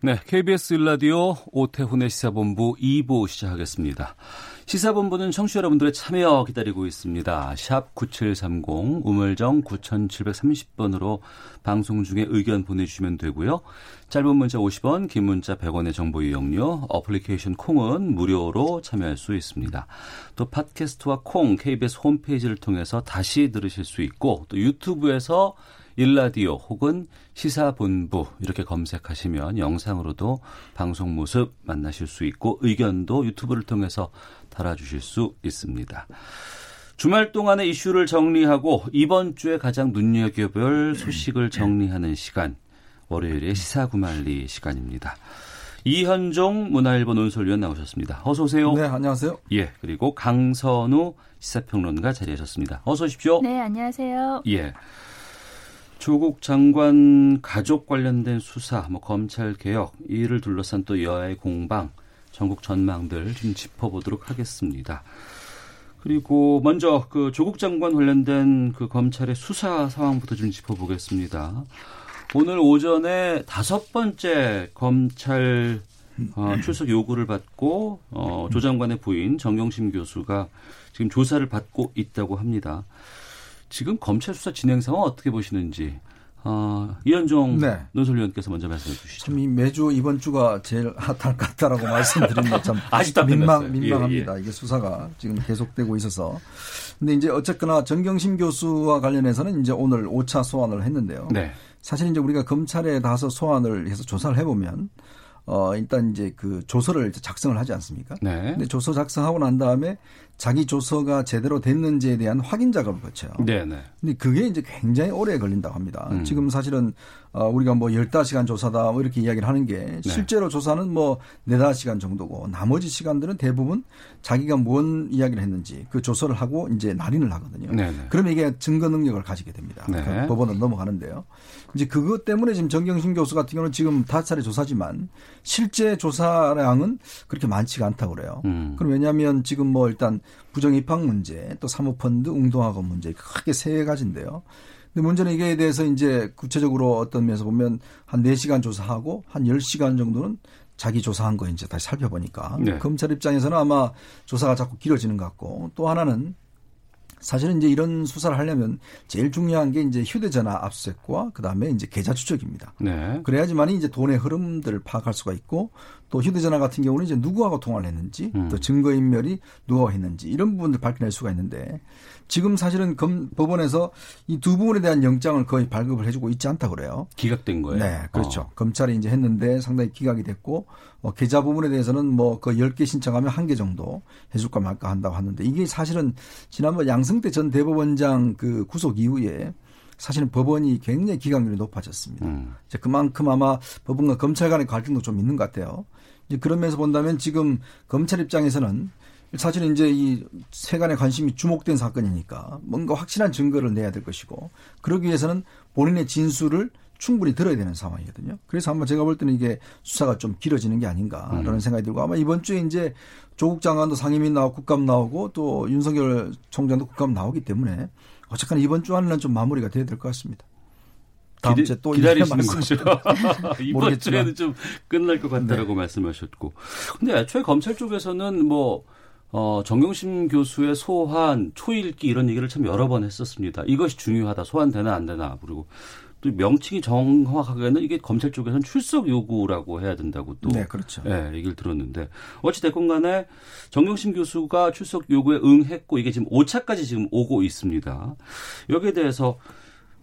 네, KBS 일라디오 오태훈의 시사본부 2부 시작하겠습니다. 시사본부는 청취자 여러분들의 참여 기다리고 있습니다. 샵 9730 우물정 9730번으로 방송 중에 의견 보내주시면 되고요. 짧은 문자 50원, 긴 문자 100원의 정보 이용료, 어플리케이션 콩은 무료로 참여할 수 있습니다. 또 팟캐스트와 콩, KBS 홈페이지를 통해서 다시 들으실 수 있고 또 유튜브에서 일라디오 혹은 시사본부 이렇게 검색하시면 영상으로도 방송 모습 만나실 수 있고 의견도 유튜브를 통해서 달아주실 수 있습니다. 주말 동안의 이슈를 정리하고 이번 주에 가장 눈여겨볼 소식을 정리하는 시간 월요일의 시사구말리 시간입니다. 이현종 문화일보 논설위원 나오셨습니다. 어서 오세요. 네, 안녕하세요. 예, 그리고 강선우 시사평론가 자리하셨습니다. 어서 오십시오. 네, 안녕하세요. 예. 조국 장관 가족 관련된 수사, 뭐 검찰 개혁 이를 둘러싼 또 여야의 공방, 전국 전망들 좀 짚어보도록 하겠습니다. 그리고 먼저 그 조국 장관 관련된 그 검찰의 수사 상황부터 좀 짚어보겠습니다. 오늘 오전에 다섯 번째 검찰 어, 출석 요구를 받고 어, 조 장관의 부인 정경심 교수가 지금 조사를 받고 있다고 합니다. 지금 검찰 수사 진행 상황 어떻게 보시는지 어, 이현종 네. 논설위원께서 먼저 말씀해 주시죠. 참 이 매주 이번 주가 제일 핫할 것 같다라고 말씀드리는 참 아직도 안 민망. 민망합니다. 예, 이게 수사가 지금 계속되고 있어서. 근데 이제 어쨌거나 정경심 교수와 관련해서는 이제 오늘 5차 소환을 했는데요. 네. 사실 이제 우리가 검찰에 가서 소환을 해서 조사를 해보면 어 일단 이제 그 조서를 작성을 하지 않습니까? 네. 근데 조서 작성하고 난 다음에 자기 조서가 제대로 됐는지에 대한 확인 작업을 거쳐요. 네, 네. 근데 그게 이제 굉장히 오래 걸린다고 합니다. 음. 지금 사실은 어 우리가 뭐 15시간 조사다 뭐 이렇게 이야기를 하는 게 네. 실제로 조사는 뭐 4, 5시간 정도고 나머지 시간들은 대부분 자기가 뭔 이야기를 했는지 그 조서를 하고 이제 날인을 하거든요. 네, 네. 그러면 이게 증거 능력을 가지게 됩니다. 네. 그 법원을 넘어가는데요. 이제 그것 때문에 지금 정경심 교수 같은 경우는 지금 다섯 차례 조사지만 실제 조사량은 그렇게 많지가 않다고 그래요. 음. 그럼 왜냐하면 지금 뭐 일단 부정 입학 문제, 또 사모펀드 웅동학원 문제 크게 세 가지인데요. 근데 문제는 이게 대해서 이제 구체적으로 어떤 면에서 보면 한 4시간 조사하고 한 10시간 정도는 자기 조사한 거 이제 다시 살펴보니까 네. 검찰 입장에서는 아마 조사가 자꾸 길어지는 것 같고 또 하나는 사실은 이제 이런 수사를 하려면 제일 중요한 게 이제 휴대전화 압수수색과 그다음에 이제 계좌 추적입니다. 네. 그래야지만이 이제 돈의 흐름들을 파악할 수가 있고 또 휴대전화 같은 경우는 이제 누구하고 통화를 했는지 음. 또 증거인멸이 누가 했는지 이런 부분들 밝혀낼 수가 있는데 지금 사실은 검, 법원에서 이 두 부분에 대한 영장을 거의 발급을 해주고 있지 않다 그래요. 기각된 거예요. 네, 그렇죠. 어. 검찰이 이제 했는데 상당히 기각이 됐고 어, 계좌 부분에 대해서는 뭐그 10개 신청하면 한 개 정도 해줄까 말까 한다고 하는데 이게 사실은 지난번 양승태 전 대법원장 그 구속 이후에 사실은 법원이 굉장히 기각률이 높아졌습니다. 음. 이제 그만큼 아마 법원과 검찰 간의 갈등도 좀 있는 것 같아요. 이제 그런 면에서 본다면 지금 검찰 입장에서는 사실은 이제 이 세간의 관심이 주목된 사건이니까 뭔가 확실한 증거를 내야 될 것이고 그러기 위해서는 본인의 진술을 충분히 들어야 되는 상황이거든요. 그래서 아마 제가 볼 때는 이게 수사가 좀 길어지는 게 아닌가라는 음. 생각이 들고 아마 이번 주에 이제 조국 장관도 상임위 나오고 국감 나오고 또 윤석열 총장도 국감 나오기 때문에 어쨌거나 이번 주 안에는 좀 마무리가 돼야 될 것 같습니다. 다음 기대, 주에 또 기다리시는 거죠. 이번. 주에는 좀 끝날 것 같다라고 말씀하셨고. 근데 애초에 검찰 쪽에서는 뭐 어, 정경심 교수의 소환, 초읽기 이런 얘기를 참 여러 번 했었습니다. 이것이 중요하다. 소환되나 안 되나. 그리고 또 명칭이 정확하게는 이게 검찰 쪽에서는 출석 요구라고 해야 된다고 또 네, 그렇죠. 예, 얘기를 들었는데 어찌 됐건 간에 정경심 교수가 출석 요구에 응했고 이게 지금 5차까지 지금 오고 있습니다. 여기에 대해서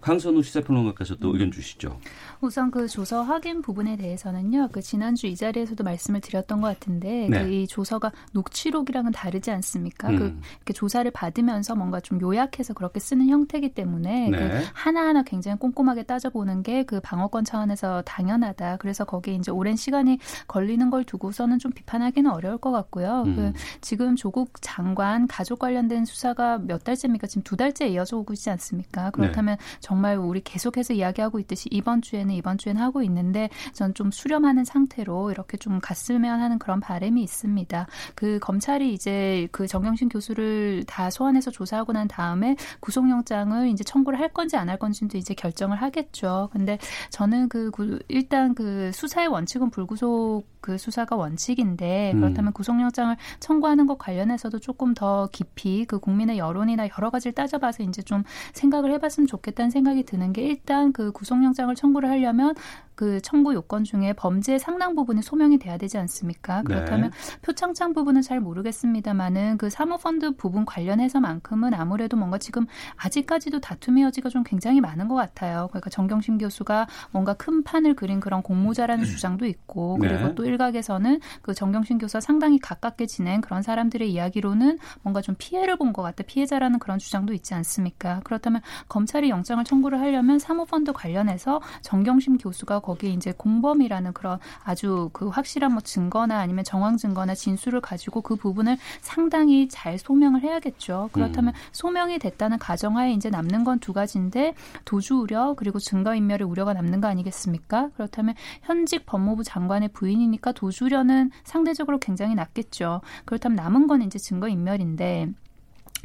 강선우 시사평론가께서 또 의견 주시죠. 우선 그 조서 확인 부분에 대해서는요. 그 지난주 이 자리에서도 말씀을 드렸던 것 같은데 네. 그이 조서가 녹취록이랑은 다르지 않습니까? 그 음. 그 조사를 받으면서 뭔가 좀 요약해서 그렇게 쓰는 형태이기 때문에 그 네. 그 하나하나 굉장히 꼼꼼하게 따져보는 게 그 방어권 차원에서 당연하다. 그래서 거기에 이제 오랜 시간이 걸리는 걸 두고서는 좀 비판하기는 어려울 것 같고요. 음. 그 지금 조국 장관 가족 관련된 수사가 몇 달째입니까? 지금 두 달째 이어져 오고 있지 않습니까? 그렇다면 네. 정말 우리 계속해서 이야기하고 있듯이 이번 주에는 이번 주엔 하고 있는데 전 좀 수렴하는 상태로 이렇게 좀 갔으면 하는 그런 바람이 있습니다. 그 검찰이 이제 그 정경심 교수를 다 소환해서 조사하고 난 다음에 구속영장을 이제 청구를 할 건지 안 할 건지도 이제 결정을 하겠죠. 근데 저는 그 일단 그 수사의 원칙은 불구속 그 수사가 원칙인데 음. 그렇다면 음. 구속영장을 청구하는 것 관련해서도 조금 더 깊이 그 국민의 여론이나 여러 가지를 따져봐서 이제 좀 생각을 해봤으면 좋겠다는 생각이 드는 게 일단 그 구속영장을 청구를 하려면 그 청구 요건 중에 범죄 상당 부분이 소명이 돼야 되지 않습니까? 네. 그렇다면 네. 표창장 부분은 잘 모르겠습니다만은 그 사모펀드 부분 관련해서만큼은 아무래도 뭔가 지금 아직까지도 다툼의 여지가 좀 굉장히 많은 것 같아요. 그러니까 정경심 교수가 뭔가 큰 판을 그린 그런 공모자라는 음. 주장도 있고 그리고 네. 또 일각에서는 그 정경심 교수와 상당히 가깝게 지낸 그런 사람들의 이야기로는 뭔가 좀 피해를 본 것 같다. 피해자라는 그런 주장도 있지 않습니까? 그렇다면 검찰이 영장을 청구를 하려면 사모펀드 관련해서 정경심 교수가 거기에 이제 공범이라는 그런 아주 그 확실한 뭐 증거나 아니면 정황 증거나 진술을 가지고 그 부분을 상당히 잘 소명을 해야겠죠. 그렇다면 음. 소명이 됐다는 가정하에 이제 남는 건 두 가지인데 도주 우려 그리고 증거 인멸의 우려가 남는 거 아니겠습니까? 그렇다면 현직 법무부 장관의 부인이니까 도주 우려는 상대적으로 굉장히 낮겠죠. 그렇다면 남은 건 이제 증거 인멸인데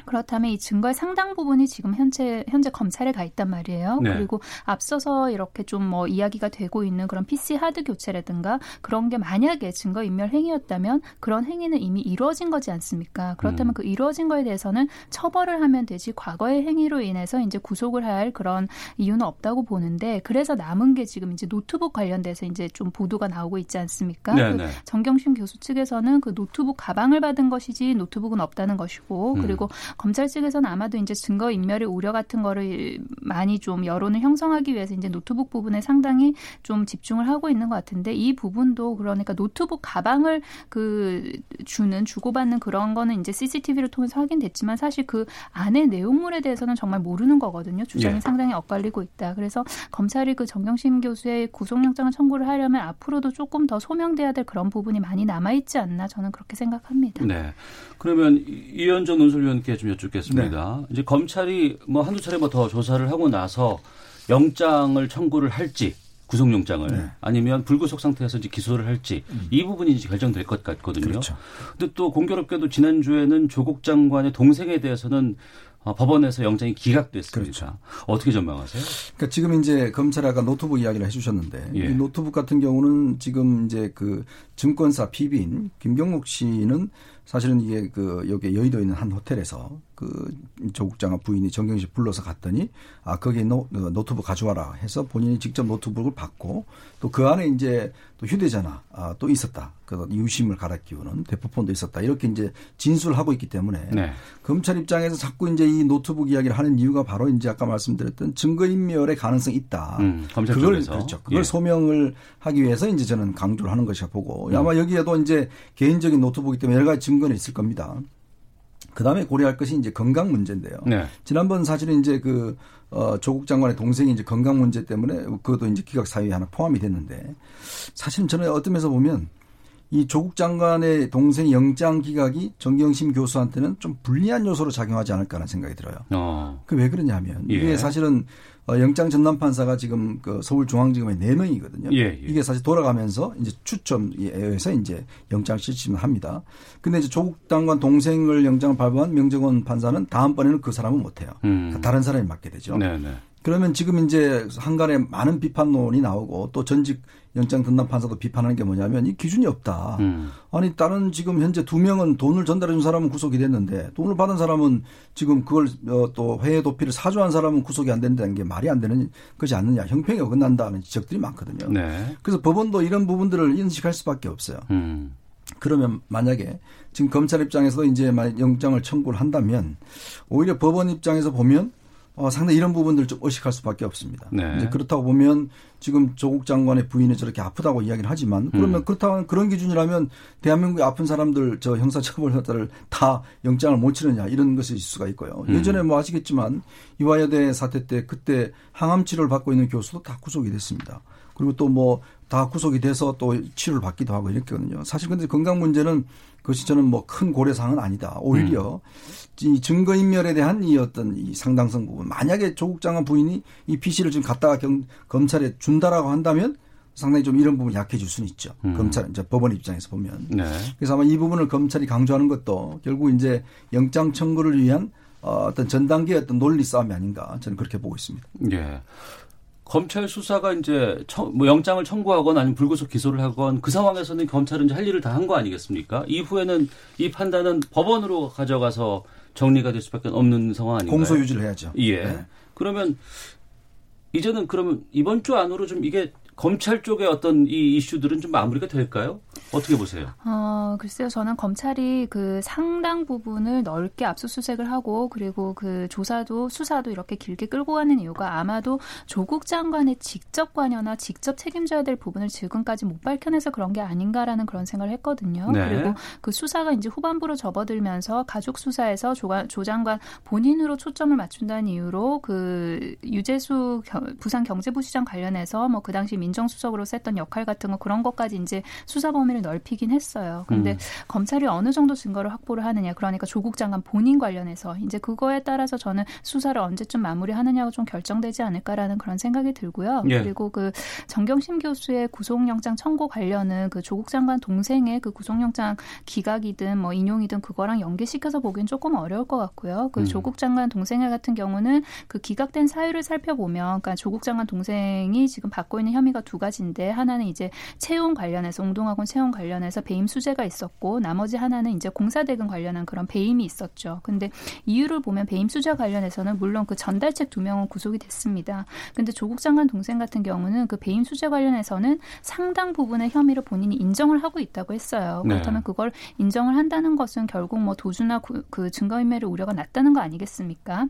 그렇다면 이 증거의 상당 부분이 지금 현재 현재 검찰에 가 있단 말이에요. 네. 그리고 앞서서 이렇게 좀 뭐 이야기가 되고 있는 그런 PC 하드 교체라든가 그런 게 만약에 증거 인멸 행위였다면 그런 행위는 이미 이루어진 거지 않습니까? 그렇다면 음. 그 이루어진 거에 대해서는 처벌을 하면 되지 과거의 행위로 인해서 이제 구속을 할 그런 이유는 없다고 보는데 그래서 남은 게 지금 이제 노트북 관련돼서 이제 좀 보도가 나오고 있지 않습니까? 네, 그 네. 정경심 교수 측에서는 그 노트북 가방을 받은 것이지 노트북은 없다는 것이고 음. 그리고 검찰 측에서는 아마도 이제 증거 인멸의 우려 같은 거를 많이 좀 여론을 형성하기 위해서 이제 노트북 부분에 상당히 좀 집중을 하고 있는 것 같은데 이 부분도 그러니까 노트북 가방을 그 주는 주고받는 그런 거는 이제 CCTV를 통해서 확인됐지만 사실 그 안에 내용물에 대해서는 정말 모르는 거거든요. 주장이 예. 상당히 엇갈리고 있다. 그래서 검찰이 그 정경심 교수의 구속영장을 청구를 하려면 앞으로도 조금 더 소명돼야 될 그런 부분이 많이 남아 있지 않나 저는 그렇게 생각합니다. 네. 그러면 이현정 논설위원께 좀 여쭙겠습니다. 네. 이제 검찰이 뭐 한두 차례 뭐더 조사를 하고 나서 영장을 청구를 할지 구속영장을 네. 아니면 불구속 상태에서 이제 기소를 할지 음. 이 부분이 이제 결정될 것 같거든요. 그렇죠. 근데 또 공교롭게도 지난주에는 조국 장관의 동생에 대해서는 어, 법원에서 영장이 기각됐습니다. 그렇죠. 어떻게 전망하세요? 그러니까 지금 이제 검찰 아까 노트북 이야기를 해주셨는데 예. 이 노트북 같은 경우는 지금 이제 그 증권사 PB인 김경록 씨는 사실은 이게 그 여기 여의도에 있는 한 호텔에서 그 조국 장관 부인이 정경 씨 불러서 갔더니 아 거기에 노, 어, 노트북 가져와라 해서 본인이 직접 노트북을 받고 또 그 안에 이제 또 휴대전화 아, 또 있었다. 그 유심을 갈아 끼우는 대포폰도 있었다. 이렇게 이제 진술을 하고 있기 때문에 네. 검찰 입장에서 자꾸 이제 이 노트북 이야기를 하는 이유가 바로 이제 아까 말씀드렸던 증거 인멸의 가능성이 있다. 음, 검찰 그걸 쪽에서. 그렇죠. 그걸 예. 소명을 하기 위해서 이제 저는 강조를 하는 것이라 보고 음. 아마 여기에도 이제 개인적인 노트북이기 때문에 여러 가지 증거는 있을 겁니다. 그 다음에 고려할 것이 이제 건강 문제인데요. 네. 지난번 사실은 이제 그, 어, 조국 장관의 동생이 이제 건강 문제 때문에 그것도 이제 기각 사유에 하나 포함이 됐는데 사실 저는 어떤 면에서 보면 이 조국 장관의 동생 영장 기각이 정경심 교수한테는 좀 불리한 요소로 작용하지 않을까라는 생각이 들어요. 어. 그왜 그러냐면 예. 이게 사실은 어, 영장 전담 판사가 지금 그 서울중앙지검에 네 명이거든요. 예, 예. 이게 사실 돌아가면서 이제 추첨에 의해서 이제 영장 실심을 합니다. 근데 이제 조국 장관 동생을 영장을 발부한 명정원 판사는 다음번에는 그 사람은 못 해요. 음. 다른 사람이 맡게 되죠. 네 네. 네. 그러면 지금 이제 한간에 많은 비판론이 나오고 또 전직 영장 등남 판사도 비판하는 게 뭐냐면 이 기준이 없다. 음. 아니 다른 지금 현재 두 명은 돈을 전달해 준 사람은 구속이 됐는데 돈을 받은 사람은 지금 그걸 어, 또 해외 도피를 사주한 사람은 구속이 안 된다는 게 말이 안 되는 것이 않느냐. 형평이 어긋난다는 지적들이 많거든요. 네. 그래서 법원도 이런 부분들을 인식할 수밖에 없어요. 음. 그러면 만약에 지금 검찰 입장에서도 이제 영장을 청구를 한다면 오히려 법원 입장에서 보면 어, 상당히 이런 부분들 좀 의식할 수밖에 없습니다. 네. 이제 그렇다고 보면 지금 조국 장관의 부인이 저렇게 아프다고 이야기를 하지만 그러면 음. 그렇다면 그런 기준이라면 대한민국의 아픈 사람들 저 형사처벌자를 다 영장을 못 치느냐 이런 것이 있을 수가 있고요. 음. 예전에 뭐 아시겠지만 이화여대 사태 때 그때 항암 치료를 받고 있는 교수도 다 구속이 됐습니다. 그리고 또 뭐 다 구속이 돼서 또 치료를 받기도 하고 이랬거든요. 사실 근데 건강 문제는 그것이 저는 뭐 큰 고려사항은 아니다. 오히려 음. 이 증거인멸에 대한 이 어떤 이 상당성 부분. 만약에 조국 장관 부인이 이 PC를 지금 갖다가 경, 검찰에 준다라고 한다면 상당히 좀 이런 부분이 약해질 수는 있죠. 음. 검찰, 이제 법원 입장에서 보면. 네. 그래서 아마 이 부분을 검찰이 강조하는 것도 결국 이제 영장 청구를 위한 어, 어떤 전 단계의 어떤 논리 싸움이 아닌가 저는 그렇게 보고 있습니다. 예. 검찰 수사가 이제 청, 뭐 영장을 청구하건 아니면 불구속 기소를 하건 그 상황에서는 검찰은 이제 할 일을 다 한 거 아니겠습니까? 이후에는 이 판단은 법원으로 가져가서 정리가 될 수밖에 없는 상황 아닌가요? 공소 유지를 해야죠. 예. 네. 그러면 이제는 그러면 이번 주 안으로 좀 이게 검찰 쪽의 어떤 이 이슈들은 좀 마무리가 될까요? 어떻게 보세요? 어, 글쎄요. 저는 검찰이 그 상당 부분을 넓게 압수수색을 하고 그리고 그 조사도 수사도 이렇게 길게 끌고 가는 이유가 아마도 조국 장관의 직접 관여나 직접 책임져야 될 부분을 지금까지 못 밝혀내서 그런 게 아닌가라는 그런 생각을 했거든요. 네. 그리고 그 수사가 이제 후반부로 접어들면서 가족 수사에서 조, 조 장관 본인으로 초점을 맞춘다는 이유로 그 유재수 부산 경제부 시장 관련해서 뭐 그 당시 민 정수석으로 했던 역할 같은 거 그런 것까지 이제 수사 범위를 넓히긴 했어요. 그런데 음. 검찰이 어느 정도 증거를 확보를 하느냐, 그러니까 조국 장관 본인 관련해서 이제 그거에 따라서 저는 수사를 언제쯤 마무리하느냐가 좀 결정되지 않을까라는 그런 생각이 들고요. 예. 그리고 그 정경심 교수의 구속영장 청구 관련은 그 조국 장관 동생의 그 구속영장 기각이든 뭐 인용이든 그거랑 연계시켜서 보기엔 조금 어려울 것 같고요. 그 음. 조국 장관 동생 같은 경우는 그 기각된 사유를 살펴보면, 그러니까 조국 장관 동생이 지금 받고 있는 혐의가 두 가지인데 하나는 이제 채용 관련해서 웅동학원 채용 관련해서 배임 수재가 있었고 나머지 하나는 이제 공사 대금 관련한 그런 배임이 있었죠. 근데 이유를 보면 배임 수재 관련해서는 물론 그 전달책 두 명은 구속이 됐습니다. 근데 조국 장관 동생 같은 경우는 그 배임 수재 관련해서는 상당 부분의 혐의를 본인이 인정을 하고 있다고 했어요. 네. 그렇다면 그걸 인정을 한다는 것은 결국 뭐 도주나 그 증거인멸의 우려가 낮다는 거 아니겠습니까?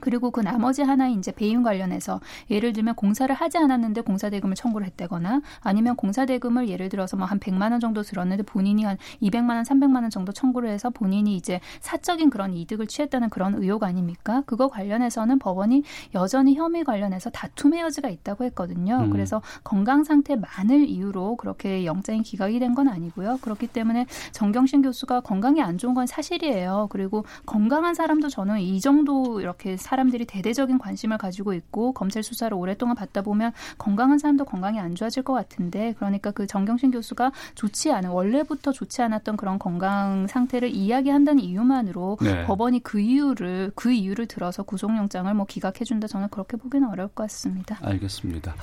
그리고 그 나머지 하나 이제 배임 관련해서 예를 들면 공사를 하지 않았는데 공사 대금을 청구를 했다거나 아니면 공사 대금을 예를 들어서 뭐 한 100만 원 정도 들었는데 본인이 한 200만 원, 300만 원 정도 청구를 해서 본인이 이제 사적인 그런 이득을 취했다는 그런 의혹 아닙니까? 그거 관련해서는 법원이 여전히 혐의 관련해서 다툼의 여지가 있다고 했거든요. 음. 그래서 건강 상태만을 이유로 그렇게 영장이 기각이 된 건 아니고요. 그렇기 때문에 정경심 교수가 건강이 안 좋은 건 사실이에요. 그리고 건강한 사람도 저는 이 정도 이렇게 사람들이 대대적인 관심을 가지고 있고 검찰 수사를 오랫동안 받다 보면 건강한 사람도 건강이 안 좋아질 것 같은데 그러니까 그 정경심 교수가 좋지 않은 원래부터 좋지 않았던 그런 건강 상태를 이야기한다는 이유만으로 네. 법원이 그 이유를 그 이유를 들어서 구속영장을 뭐 기각해준다 저는 그렇게 보기는 어려울 것 같습니다. 알겠습니다.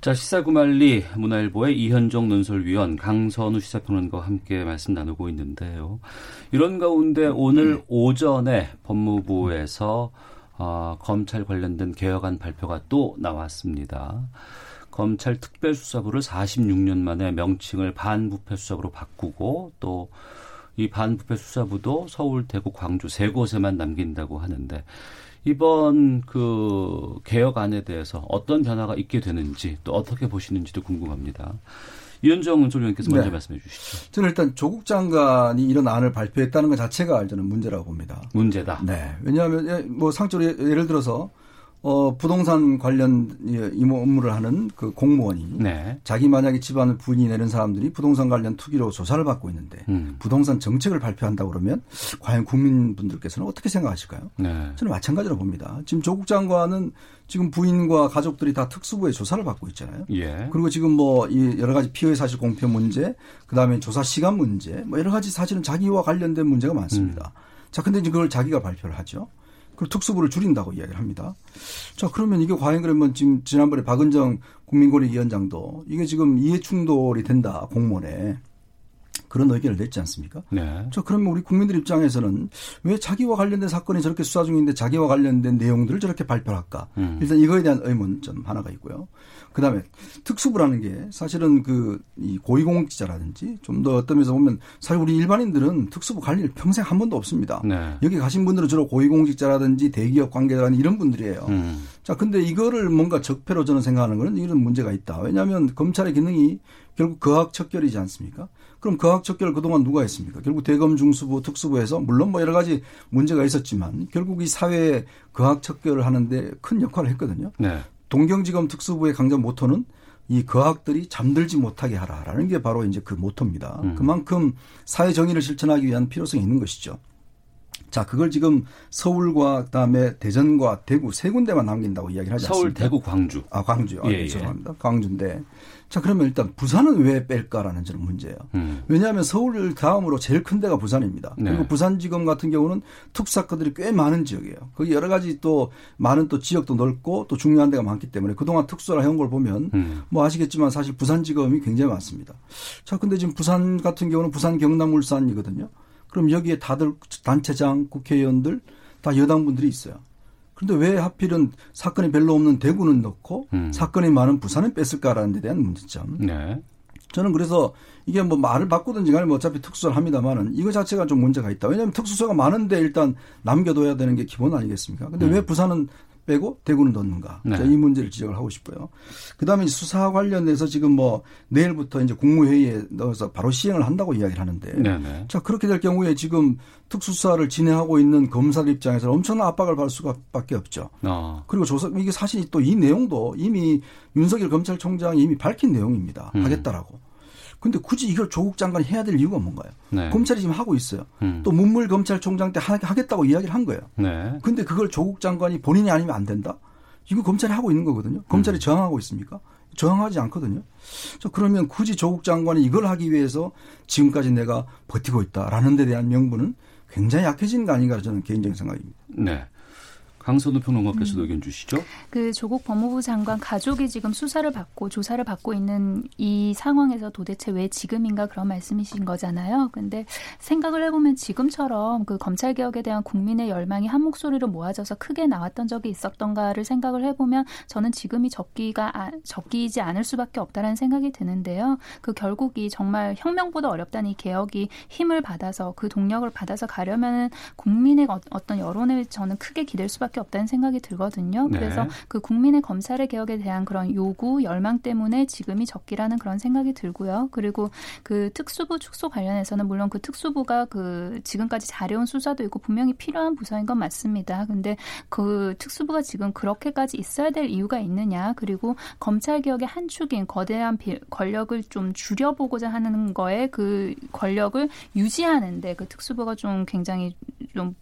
자 시사구말리 문화일보의 이현정 논설위원 강선우 시사평론가와 함께 말씀 나누고 있는데요. 이런 가운데 오늘 음. 오전에 법무부에서 어, 검찰 관련된 개혁안 발표가 또 나왔습니다. 검찰 특별수사부를 46년 만에 명칭을 반부패 수사부로 바꾸고 또 이 반부패 수사부도 서울, 대구, 광주 세 곳에만 남긴다고 하는데 이번 그 개혁안에 대해서 어떤 변화가 있게 되는지 또 어떻게 보시는지도 궁금합니다. 이현정 논설위원께서 먼저 네. 말씀해 주시죠. 저는 일단 조국 장관이 이런 안을 발표했다는 것 자체가 저는 문제라고 봅니다. 문제다. 네. 왜냐하면 예, 뭐 상적으로 예, 예를 들어서 어, 부동산 관련 임무 업무를 하는 그 공무원이 네. 자기 만약에 집안을 부인이 내는 사람들이 부동산 관련 투기로 조사를 받고 있는데 음. 부동산 정책을 발표한다 그러면 과연 국민분들께서는 어떻게 생각하실까요? 네. 저는 마찬가지로 봅니다. 지금 조국 장관은 지금 부인과 가족들이 다 특수부의 조사를 받고 있잖아요. 예. 그리고 지금 뭐 이 여러 가지 피해 사실 공표 문제, 그다음에 조사 시간 문제, 뭐 여러 가지 사실은 자기와 관련된 문제가 많습니다. 음. 자, 근데 이제 그걸 자기가 발표를 하죠. 그 특수부를 줄인다고 이야기를 합니다. 자, 그러면 이게 과연 그러면 지금 지난번에 박은정 국민권익위원장도 이게 지금 이해 충돌이 된다, 공무원에. 그런 의견을 냈지 않습니까? 네. 저 그러면 우리 국민들 입장에서는 왜 자기와 관련된 사건이 저렇게 수사 중인데 자기와 관련된 내용들을 저렇게 발표할까? 음. 일단 이거에 대한 의문점 하나가 있고요. 그다음에 특수부라는 게 사실은 그 이 고위공직자라든지 좀 더 어떤 면에서 보면 사실 우리 일반인들은 특수부 갈 일 평생 한 번도 없습니다. 네. 여기 가신 분들은 주로 고위공직자라든지 대기업 관계자라는 이런 분들이에요. 음. 자, 근데 이거를 뭔가 적폐로 저는 생각하는 거는 이런 문제가 있다. 왜냐하면 검찰의 기능이 결국 거학척결이지 않습니까? 그럼 거학척결 그동안 누가 했습니까? 결국 대검 중수부 특수부에서 물론 뭐 여러 가지 문제가 있었지만 결국 이 사회에 거학척결을 하는데 큰 역할을 했거든요. 네. 동경지검 특수부의 강점 모토는 이 거학들이 잠들지 못하게 하라라는 게 바로 이제 그 모토입니다. 음. 그만큼 사회 정의를 실천하기 위한 필요성이 있는 것이죠. 자, 그걸 지금 서울과 그다음에 대전과 대구 세 군데만 남긴다고 이야기를 하지 서울, 않습니까? 서울, 대구, 광주. 아, 광주요. 아, 예, 예. 죄송합니다. 광주인데. 자, 그러면 일단 부산은 왜 뺄까라는 저는 문제예요. 음. 왜냐하면 서울 다음으로 제일 큰 데가 부산입니다. 네. 그리고 부산지검 같은 경우는 특수사건들이 꽤 많은 지역이에요. 거기 여러 가지 또 많은 또 지역도 넓고 또 중요한 데가 많기 때문에 그동안 특수라 해온 걸 보면 음. 뭐 아시겠지만 사실 부산지검이 굉장히 많습니다. 자, 근데 지금 부산 같은 경우는 부산 경남 울산이거든요. 그럼 여기에 다들 단체장, 국회의원들 다 여당분들이 있어요. 그런데 왜 하필은 사건이 별로 없는 대구는 넣고 음. 사건이 많은 부산은 뺐을까라는 데 대한 문제점. 네. 저는 그래서 이게 뭐 말을 바꾸든지 간에 뭐 어차피 특수를 합니다만은 이거 자체가 좀 문제가 있다. 왜냐하면 특수서가 많은데 일단 남겨둬야 되는 게 기본 아니겠습니까? 근데 음. 왜 부산은 빼고 대구는 넣는가. 네. 이 문제를 지적을 하고 싶고요. 그 다음에 수사 관련돼서 지금 뭐 내일부터 이제 국무회의에 넣어서 바로 시행을 한다고 이야기를 하는데. 네, 네. 자, 그렇게 될 경우에 지금 특수수사를 진행하고 있는 검사들 입장에서는 엄청난 압박을 받을 수밖에 없죠. 아. 그리고 조사, 이게 사실 또 이 내용도 이미 윤석열 검찰총장이 이미 밝힌 내용입니다. 음. 하겠다라고. 근데 굳이 이걸 조국 장관이 해야 될 이유가 뭔가요? 네. 검찰이 지금 하고 있어요. 음. 또 문물 검찰총장 때 하겠다고 이야기를 한 거예요. 네. 근데 그걸 조국 장관이 본인이 아니면 안 된다? 이거 검찰이 하고 있는 거거든요. 검찰이 음. 저항하고 있습니까? 저항하지 않거든요. 자, 그러면 굳이 조국 장관이 이걸 하기 위해서 지금까지 내가 버티고 있다라는 데 대한 명분은 굉장히 약해진 거 아닌가 저는 개인적인 생각입니다. 네. 강선우 평론가께서도 음. 의견 주시죠. 그 조국 법무부 장관 가족이 지금 수사를 받고 조사를 받고 있는 이 상황에서 도대체 왜 지금인가 그런 말씀이신 거잖아요. 근데 생각을 해보면 지금처럼 그 검찰 개혁에 대한 국민의 열망이 한 목소리로 모아져서 크게 나왔던 적이 있었던가를 생각을 해보면 저는 지금이 적기가 아, 적기이지 않을 수밖에 없다라는 생각이 드는데요. 그 결국 이 정말 혁명보다 어렵다는 이 개혁이 힘을 받아서 그 동력을 받아서 가려면은 국민의 어, 어떤 여론을 저는 크게 기댈 수밖에 수밖에 없다는 생각이 들거든요. 네. 그래서 그 국민의 검찰의 개혁에 대한 그런 요구, 열망 때문에 지금이 적기라는 그런 생각이 들고요. 그리고 그 특수부 축소 관련해서는 물론 그 특수부가 그 지금까지 잘해온 수사도 있고 분명히 필요한 부서인 건 맞습니다. 근데 그 특수부가 지금 그렇게까지 있어야 될 이유가 있느냐? 그리고 검찰 개혁의 한 축인 거대한 권력을 좀 줄여보고자 하는 거에 그 권력을 유지하는데 그 특수부가 좀 굉장히 좀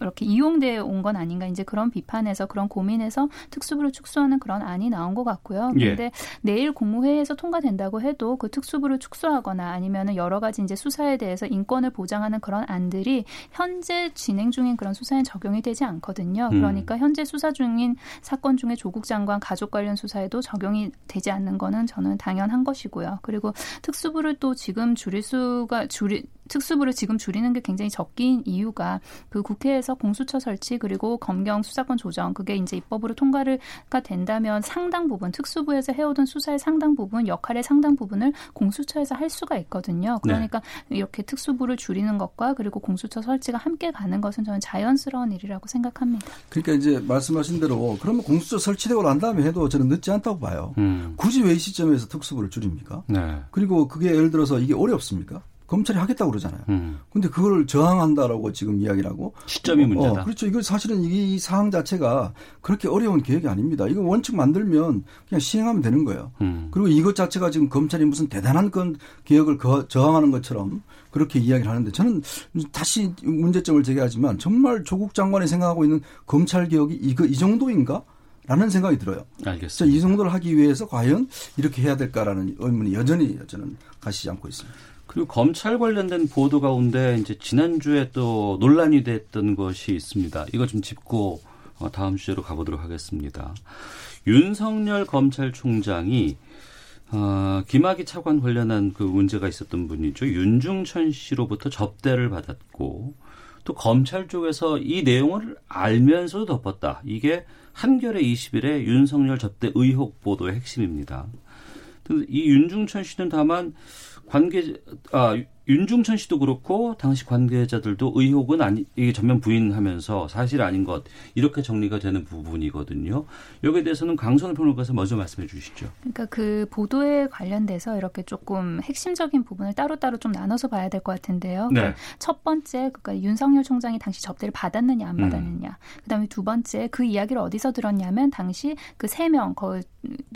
이렇게 이용돼 온 건 아닌가 이제 그런 비판에서 그런 고민에서 특수부를 축소하는 그런 안이 나온 것 같고요. 그런데 예. 내일 국무회의에서 통과된다고 해도 그 특수부를 축소하거나 아니면은 여러 가지 이제 수사에 대해서 인권을 보장하는 그런 안들이 현재 진행 중인 그런 수사에 적용이 되지 않거든요. 음. 그러니까 현재 수사 중인 사건 중에 조국 장관 가족 관련 수사에도 적용이 되지 않는 거는 저는 당연한 것이고요. 그리고 특수부를 또 지금 줄일 수가 줄이 특수부를 지금 줄이는 게 굉장히 적긴 이유가 그 국회에서 공수처 설치 그리고 검경 수사권 조정 그게 이제 입법으로 통과가 된다면 상당 부분 특수부에서 해오던 수사의 상당 부분 역할의 상당 부분을 공수처에서 할 수가 있거든요. 네. 그러니까 네. 이렇게 특수부를 줄이는 것과 그리고 공수처 설치가 함께 가는 것은 저는 자연스러운 일이라고 생각합니다. 그러니까 이제 말씀하신 대로 그러면 공수처 설치되고 난 다음에 해도 저는 늦지 않다고 봐요. 음. 굳이 왜 이 시점에서 특수부를 줄입니까? 네. 그리고 그게 예를 들어서 이게 어렵습니까? 검찰이 하겠다고 그러잖아요. 음. 근데 그걸 저항한다라고 지금 이야기를 하고 시점이 어, 문제다. 어, 그렇죠. 이거 사실은 이 사항 자체가 그렇게 어려운 계획이 아닙니다. 이거 원칙 만들면 그냥 시행하면 되는 거예요. 음. 그리고 이것 자체가 지금 검찰이 무슨 대단한 건 개혁을 거, 저항하는 것처럼 그렇게 이야기를 하는데 저는 다시 문제점을 제기하지만 정말 조국 장관이 생각하고 있는 검찰 개혁이 이거 이 정도인가? 라는 생각이 들어요. 알겠습니다. 이 정도를 하기 위해서 과연 이렇게 해야 될까라는 의문이 여전히 저는 가시지 않고 있습니다. 그리고 검찰 관련된 보도 가운데 이제 지난주에 또 논란이 됐던 것이 있습니다. 이거 좀 짚고 어, 다음 주제로 가보도록 하겠습니다. 윤석열 검찰총장이 어, 김학의 차관 관련한 그 문제가 있었던 분이죠. 윤중천 씨로부터 접대를 받았고 또 검찰 쪽에서 이 내용을 알면서도 덮었다. 이게 한겨레 20일의 윤석열 접대 의혹 보도의 핵심입니다. 이 윤중천 씨는 다만 관계 아 윤중천 씨도 그렇고 당시 관계자들도 의혹은 아니 이게 전면 부인하면서 사실 아닌 것 이렇게 정리가 되는 부분이거든요. 여기에 대해서는 강선우 평론가께서 먼저 말씀해 주시죠. 그러니까 그 보도에 관련돼서 이렇게 조금 핵심적인 부분을 따로따로 좀 나눠서 봐야 될 것 같은데요. 네. 그러니까 첫 번째 그러니까 윤석열 총장이 당시 접대를 받았느냐 안 음. 받았느냐. 음. 그다음에 두 번째 그 이야기를 어디서 들었냐면 당시 그 세 명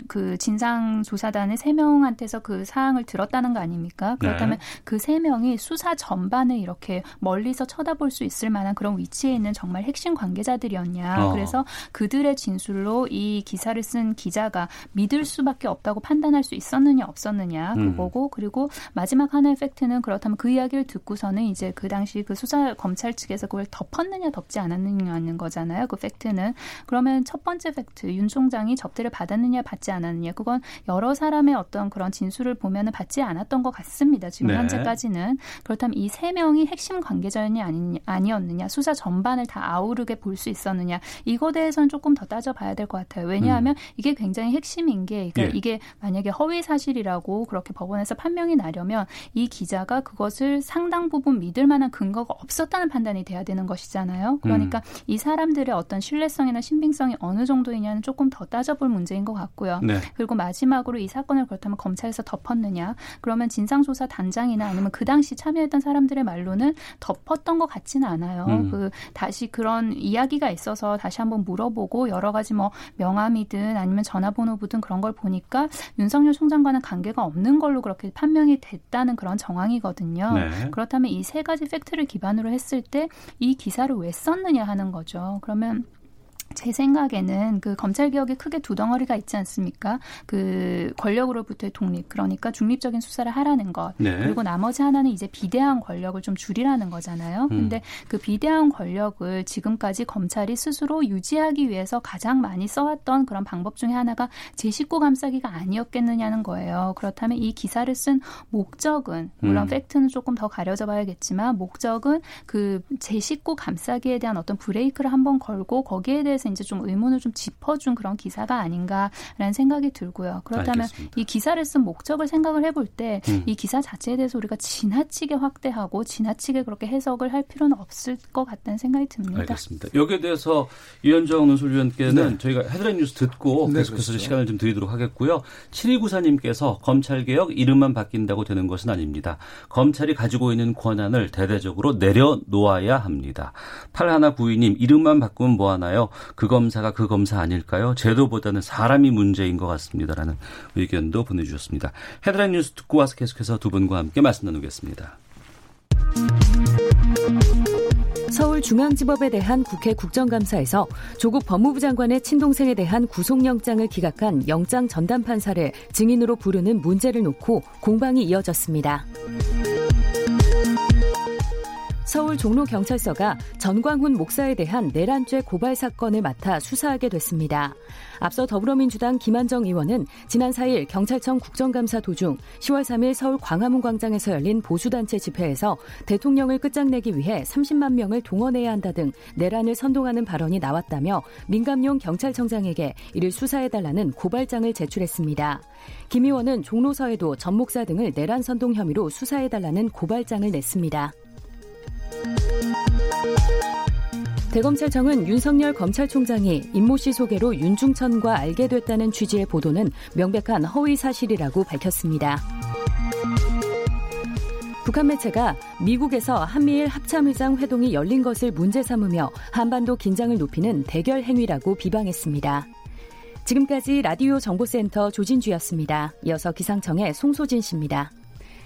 그 진상 조사단의 세 명한테서 그 사항을 들었다는 거 아닙니까? 그렇다면 네. 그세 명이 수사 전반을 이렇게 멀리서 쳐다볼 수 있을 만한 그런 위치에 있는 정말 핵심 관계자들이었냐. 어. 그래서 그들의 진술로 이 기사를 쓴 기자가 믿을 수밖에 없다고 판단할 수 있었느냐 없었느냐 음. 그거고 그리고 마지막 하나의 팩트는 그렇다면 그 이야기를 듣고서는 이제 그 당시 그 수사 검찰 측에서 그걸 덮었느냐 덮지 않았느냐는 거잖아요. 그 팩트는 그러면 첫 번째 팩트 윤 총장이 접대를 받았느냐 받지 않았느냐 그건 여러 사람의 어떤 그런 진술을 보면은 받지 않았던 것 같습니다. 지금 네. 현재까지는. 씨는 그렇다면 이 세 명이 핵심 관계자였냐 아니, 아니었느냐 수사 전반을 다 아우르게 볼 수 있었느냐 이거 대해서는 조금 더 따져봐야 될 것 같아요. 왜냐하면 음. 이게 굉장히 핵심인 게 그러니까 예. 이게 만약에 허위 사실이라고 그렇게 법원에서 판명이 나려면 이 기자가 그것을 상당 부분 믿을 만한 근거가 없었다는 판단이 돼야 되는 것이잖아요. 그러니까 음. 이 사람들의 어떤 신뢰성이나 신빙성이 어느 정도이냐는 조금 더 따져볼 문제인 것 같고요. 네. 그리고 마지막으로 이 사건을 그렇다면 검찰에서 덮었느냐? 그러면 진상조사 단장이나 아니면 그그 당시 참여했던 사람들의 말로는 덮었던 것 같지는 않아요. 음. 그 다시 그런 이야기가 있어서 다시 한번 물어보고 여러 가지 뭐 명함이든 아니면 전화번호부든 그런 걸 보니까 윤석열 총장과는 관계가 없는 걸로 그렇게 판명이 됐다는 그런 정황이거든요. 네. 그렇다면 이 세 가지 팩트를 기반으로 했을 때 이 기사를 왜 썼느냐 하는 거죠. 그러면 제 생각에는 그 검찰 개혁에 크게 두 덩어리가 있지 않습니까? 그 권력으로부터의 독립, 그러니까 중립적인 수사를 하라는 것. 네. 그리고 나머지 하나는 이제 비대한 권력을 좀 줄이라는 거잖아요. 음. 근데 그 비대한 권력을 지금까지 검찰이 스스로 유지하기 위해서 가장 많이 써왔던 그런 방법 중에 하나가 제 식구 감싸기가 아니었겠느냐는 거예요. 그렇다면 이 기사를 쓴 목적은 물론 음. 팩트는 조금 더 가려져 봐야겠지만 목적은 그 제 식구 감싸기에 대한 어떤 브레이크를 한번 걸고 거기에 대해서 대해서 이제 좀 의문을 좀 짚어준 그런 기사가 아닌가라는 생각이 들고요. 그렇다면 알겠습니다. 이 기사를 쓴 목적을 생각을 해볼 때이 음. 기사 자체에 대해서 우리가 지나치게 확대하고 지나치게 그렇게 해석을 할 필요는 없을 것 같다는 생각이 듭니다. 알겠습니다. 여기에 대해서 이현정 논술위원께는 네. 저희가 헤드라인 뉴스 듣고 네, 계속해서 그렇죠. 시간을 좀 드리도록 하겠고요. 7294님께서 검찰개혁 이름만 바뀐다고 되는 것은 아닙니다. 검찰이 가지고 있는 권한을 대대적으로 내려놓아야 합니다. 8192님 이름만 바꾸면 뭐하나요? 그 검사가 그 검사 아닐까요? 제도보다는 사람이 문제인 것 같습니다라는 의견도 보내주셨습니다. 헤드라인 뉴스 듣고 와서 계속해서 두 분과 함께 말씀 나누겠습니다. 서울중앙지법에 대한 국회 국정감사에서 조국 법무부 장관의 친동생에 대한 구속영장을 기각한 영장 전담 판사를 증인으로 부르는 문제를 놓고 공방이 이어졌습니다. 서울 종로경찰서가 전광훈 목사에 대한 내란죄 고발 사건을 맡아 수사하게 됐습니다. 앞서 더불어민주당 김한정 의원은 지난 4일 경찰청 국정감사 도중 10월 3일 서울 광화문 광장에서 열린 보수단체 집회에서 대통령을 끝장내기 위해 30만 명을 동원해야 한다 등 내란을 선동하는 발언이 나왔다며 민감용 경찰청장에게 이를 수사해달라는 고발장을 제출했습니다. 김 의원은 종로서에도 전 목사 등을 내란 선동 혐의로 수사해달라는 고발장을 냈습니다. 대검찰청은 윤석열 검찰총장이 임모 씨 소개로 윤중천과 알게 됐다는 취지의 보도는 명백한 허위 사실이라고 밝혔습니다. 북한 매체가 미국에서 한미일 합참의장 회동이 열린 것을 문제 삼으며 한반도 긴장을 높이는 대결 행위라고 비방했습니다. 지금까지 라디오 정보센터 조진주였습니다. 이어서 기상청의 송소진 씨입니다.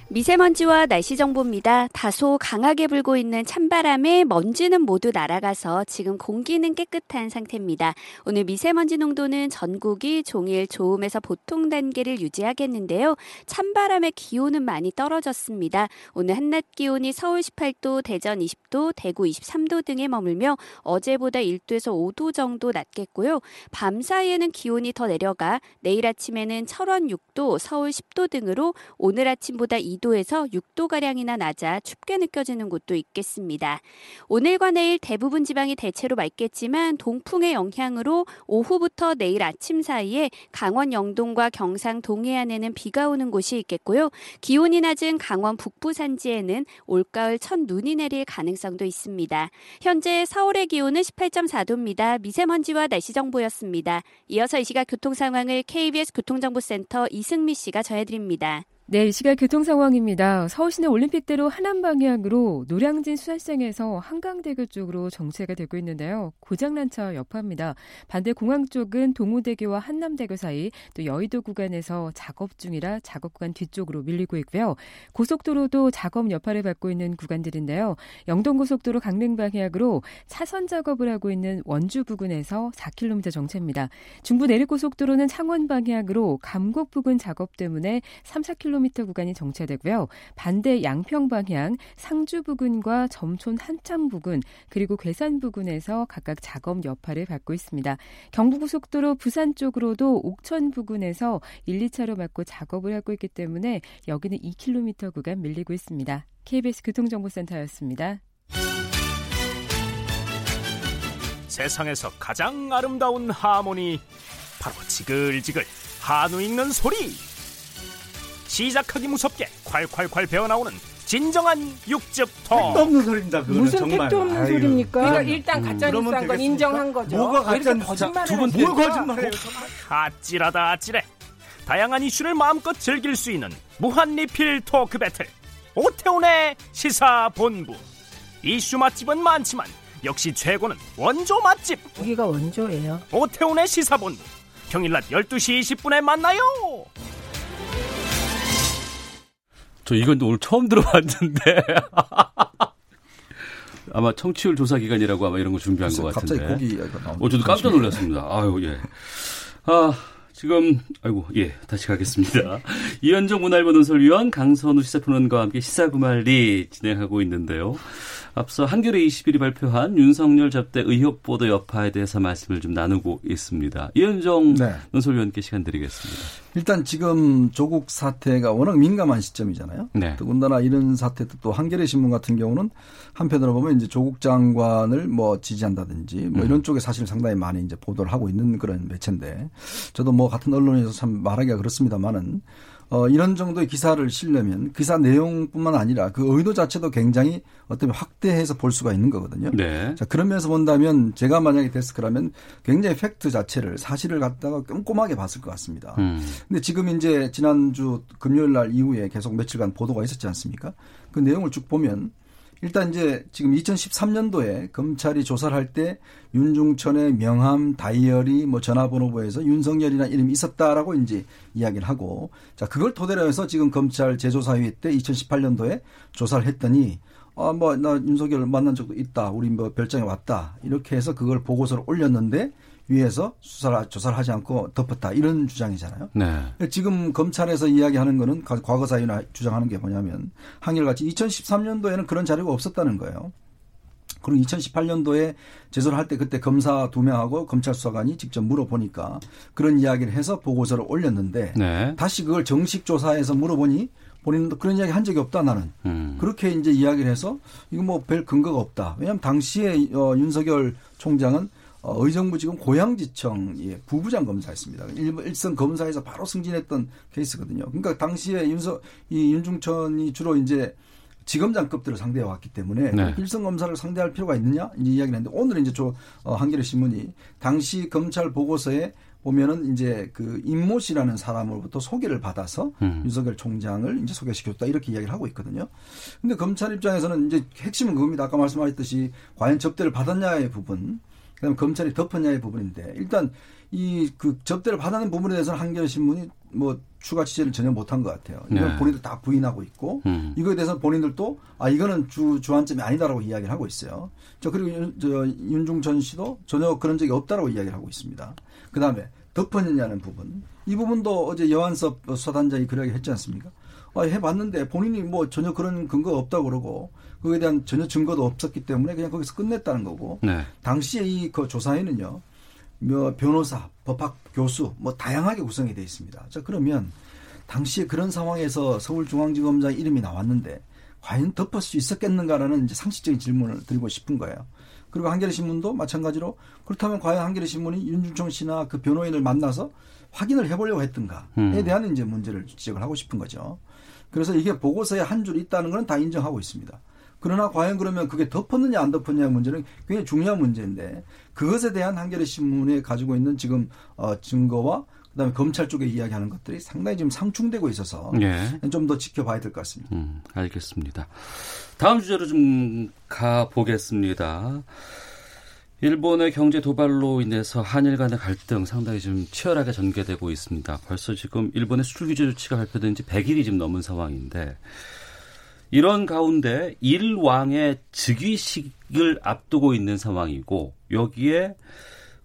미세먼지와 날씨 정보입니다. 다소 강하게 불고 있는 찬바람에 먼지는 모두 날아가서 지금 공기는 깨끗한 상태입니다. 오늘 미세먼지 농도는 전국이 종일 좋음에서 보통 단계를 유지하겠는데요. 찬바람에 기온은 많이 떨어졌습니다. 오늘 한낮 기온이 서울 18도, 대전 20도, 대구 23도 등에 머물며 어제보다 1도에서 5도 정도 낮겠고요. 밤 사이에는 기온이 더 내려가 내일 아침에는 철원 6도, 서울 10도 등으로 오늘 아침보다 2 2도에서 6도가량이나 낮아 춥게 느껴지는 곳도 있겠습니다. 오늘과 내일 대부분 지방이 대체로 맑겠지만 동풍의 영향으로 오후부터 내일 아침 사이에 강원 영동과 경상 동해안에는 비가 오는 곳이 있겠고요. 기온이 낮은 강원 북부 산지에는 올가을 첫 눈이 내릴 가능성도 있습니다. 현재 서울의 기온은 18.4도입니다. 미세먼지와 날씨 정보였습니다. 이어서 이 시각 교통 상황을 KBS 교통정보센터 이승미 씨가 전해드립니다. 네, 이 시각 교통 상황입니다. 서울시내 올림픽대로 하남 방향으로 노량진 수산시장에서 한강대교 쪽으로 정체가 되고 있는데요. 고장난 차 여파입니다. 반대 공항 쪽은 동호대교와 한남대교 사이 또 여의도 구간에서 작업 중이라 작업 구간 뒤쪽으로 밀리고 있고요. 고속도로도 작업 여파를 받고 있는 구간들인데요. 영동고속도로 강릉 방향으로 차선 작업을 하고 있는 원주 부근에서 4km 정체입니다. 중부 내륙고속도로는 창원 방향으로 감곡 부근 작업 때문에 3, 4km 10km 구간이 정체되고요. 반대 양평 방향 상주 부근과 점촌 한참 부근 그리고 괴산 부근에서 각각 작업 여파를 받고 있습니다. 경부고속도로 부산 쪽으로도 옥천 부근에서 1, 2차로 막고 작업을 하고 있기 때문에 여기는 2km 구간 밀리고 있습니다. KBS 교통정보센터였습니다. 세상에서 가장 아름다운 하모니 바로 지글지글 한우 익는 소리 시작하기 무섭게 콸콸콸 배어나오는 진정한 육즙통. 택도 없는 소리입니다. 그거는 무슨 정말. 택도 없는 아이고. 소리입니까? 그러니까 음, 일단 가짜 뉴스한 건? 인정한 거죠. 뭐가 가짜 거짓말을 두분? 뭘 거짓말해요? 아찔하다 아찔해. 다양한 이슈를 마음껏 즐길 수 있는 무한 리필 토크 배틀. 오태훈의 시사본부. 이슈 맛집은 많지만 역시 최고는 원조 맛집. 여기가 원조예요. 오태훈의 시사본부. 평일 낮 12시 20분에 만나요. 저 이건 오늘 처음 들어봤는데. 아마 청취율 조사 기간이라고 아마 이런 거 준비한 것 같은데. 갑자기 고기. 어, 저도 깜짝 놀랐습니다. 아유, 예. 아, 지금, 아이고, 예, 다시 가겠습니다. 이현정 문화일보 논설위원 강선우 시사평론가와 함께 시사구말리 진행하고 있는데요. 앞서 한겨레 21이 발표한 윤석열 접대 의혹 보도 여파에 대해서 말씀을 좀 나누고 있습니다. 이현정 네. 논설위원께 시간 드리겠습니다. 일단 지금 조국 사태가 워낙 민감한 시점이잖아요. 네. 더군다나 이런 사태도 또 한겨레 신문 같은 경우는 한편으로 보면 이제 조국 장관을 뭐 지지한다든지 뭐 이런 쪽에 사실 상당히 많이 이제 보도를 하고 있는 그런 매체인데 저도 뭐 같은 언론에서 참 말하기가 그렇습니다만은 어, 이런 정도의 기사를 실려면 기사 내용뿐만 아니라 그 의도 자체도 굉장히 어떤 확대해서 볼 수가 있는 거거든요. 네. 자, 그런 면에서 본다면 제가 만약에 데스크라면 굉장히 팩트 자체를 사실을 갖다가 꼼꼼하게 봤을 것 같습니다. 음. 근데 지금 이제 지난주 금요일 날 이후에 계속 며칠간 보도가 있었지 않습니까? 그 내용을 쭉 보면 일단 이제 지금 2013년도에 검찰이 조사를 할 때 윤중천의 명함, 다이어리, 뭐 전화번호부에서 윤석열이라는 이름이 있었다라고 이제 이야기를 하고 자 그걸 토대로 해서 지금 검찰 재조사회 때 2018년도에 조사를 했더니 아 뭐 나 윤석열 만난 적도 있다, 우리 뭐 별장에 왔다. 이렇게 해서 그걸 보고서를 올렸는데 위에서 수사를 조사를 하지 않고 덮었다 이런 주장이잖아요. 네. 지금 검찰에서 이야기하는 거는 과거 사유나 주장하는 게 뭐냐면 한결같이 2013년도에는 그런 자료가 없었다는 거예요. 그리고 2018년도에 제소를 할 때 그때 검사 두 명하고 검찰 수사관이 직접 물어보니까 그런 이야기를 해서 보고서를 올렸는데 네. 다시 그걸 정식 조사해서 물어보니 본인도 그런 이야기 한 적이 없다 나는 음. 그렇게 이제 이야기를 해서 이거 뭐 별 근거가 없다. 왜냐하면 당시에 어, 윤석열 총장은 어, 의정부 지금 고양지청 예, 부부장 검사였습니다. 일, 일선 검사에서 바로 승진했던 케이스거든요. 그러니까 당시에 윤석 이 윤중천이 주로 이제 지검장급들을 상대해 왔기 때문에 네. 일선 검사를 상대할 필요가 있느냐 이 이야기를 했는데 오늘 이제 저 어, 한겨레 신문이 당시 검찰 보고서에 보면은 이제 그 임모 씨라는 사람으로부터 소개를 받아서 음. 윤석열 총장을 이제 소개시켰다 이렇게 이야기를 하고 있거든요. 근데 검찰 입장에서는 이제 핵심은 그겁니다. 아까 말씀하셨듯이 과연 접대를 받았냐의 부분. 그다음에 검찰이 덮었냐의 부분인데 일단 이 그 접대를 받아낸 부분에 대해서는 한겨레 신문이 뭐 추가 취재를 전혀 못한 것 같아요. 이건 네. 본인들 다 부인하고 있고 음. 이거에 대해서 본인들도 아 이거는 주 주안점이 아니다라고 이야기를 하고 있어요. 저 그리고 윤, 저 윤중천 씨도 전혀 그런 적이 없다라고 이야기를 하고 있습니다. 그 다음에 덮었느냐는 부분 이 부분도 어제 여한섭 수사단장이 그렇게 했지 않습니까? 아, 해봤는데 본인이 뭐 전혀 그런 근거가 없다고 그러고 그에 대한 전혀 증거도 없었기 때문에 그냥 거기서 끝냈다는 거고 네. 당시에 이 그 조사에는요 뭐 변호사, 법학 교수 뭐 다양하게 구성이 되어 있습니다. 자 그러면 당시에 그런 상황에서 서울중앙지검장 이름이 나왔는데 과연 덮을 수 있었겠는가라는 이제 상식적인 질문을 드리고 싶은 거예요. 그리고 한겨레 신문도 마찬가지로 그렇다면 과연 한겨레 신문이 윤중청 씨나 그 변호인을 만나서 확인을 해보려고 했던가에 음. 대한 이제 문제를 지적을 하고 싶은 거죠. 그래서 이게 보고서에 한 줄 있다는 건 다 인정하고 있습니다. 그러나 과연 그러면 그게 덮었느냐 안 덮었느냐 문제는 굉장히 중요한 문제인데 그것에 대한 한겨레 신문에 가지고 있는 지금 어 증거와 그다음에 검찰 쪽에 이야기하는 것들이 상당히 지금 상충되고 있어서 예. 좀더 지켜봐야 될 것 같습니다. 음, 알겠습니다. 다음 주제로 좀 가보겠습니다. 일본의 경제 도발로 인해서 한일 간의 갈등 상당히 좀 치열하게 전개되고 있습니다. 벌써 지금 일본의 수출 규제 조치가 발표된 지 100일이 지금 넘은 상황인데 이런 가운데 일왕의 즉위식을 앞두고 있는 상황이고 여기에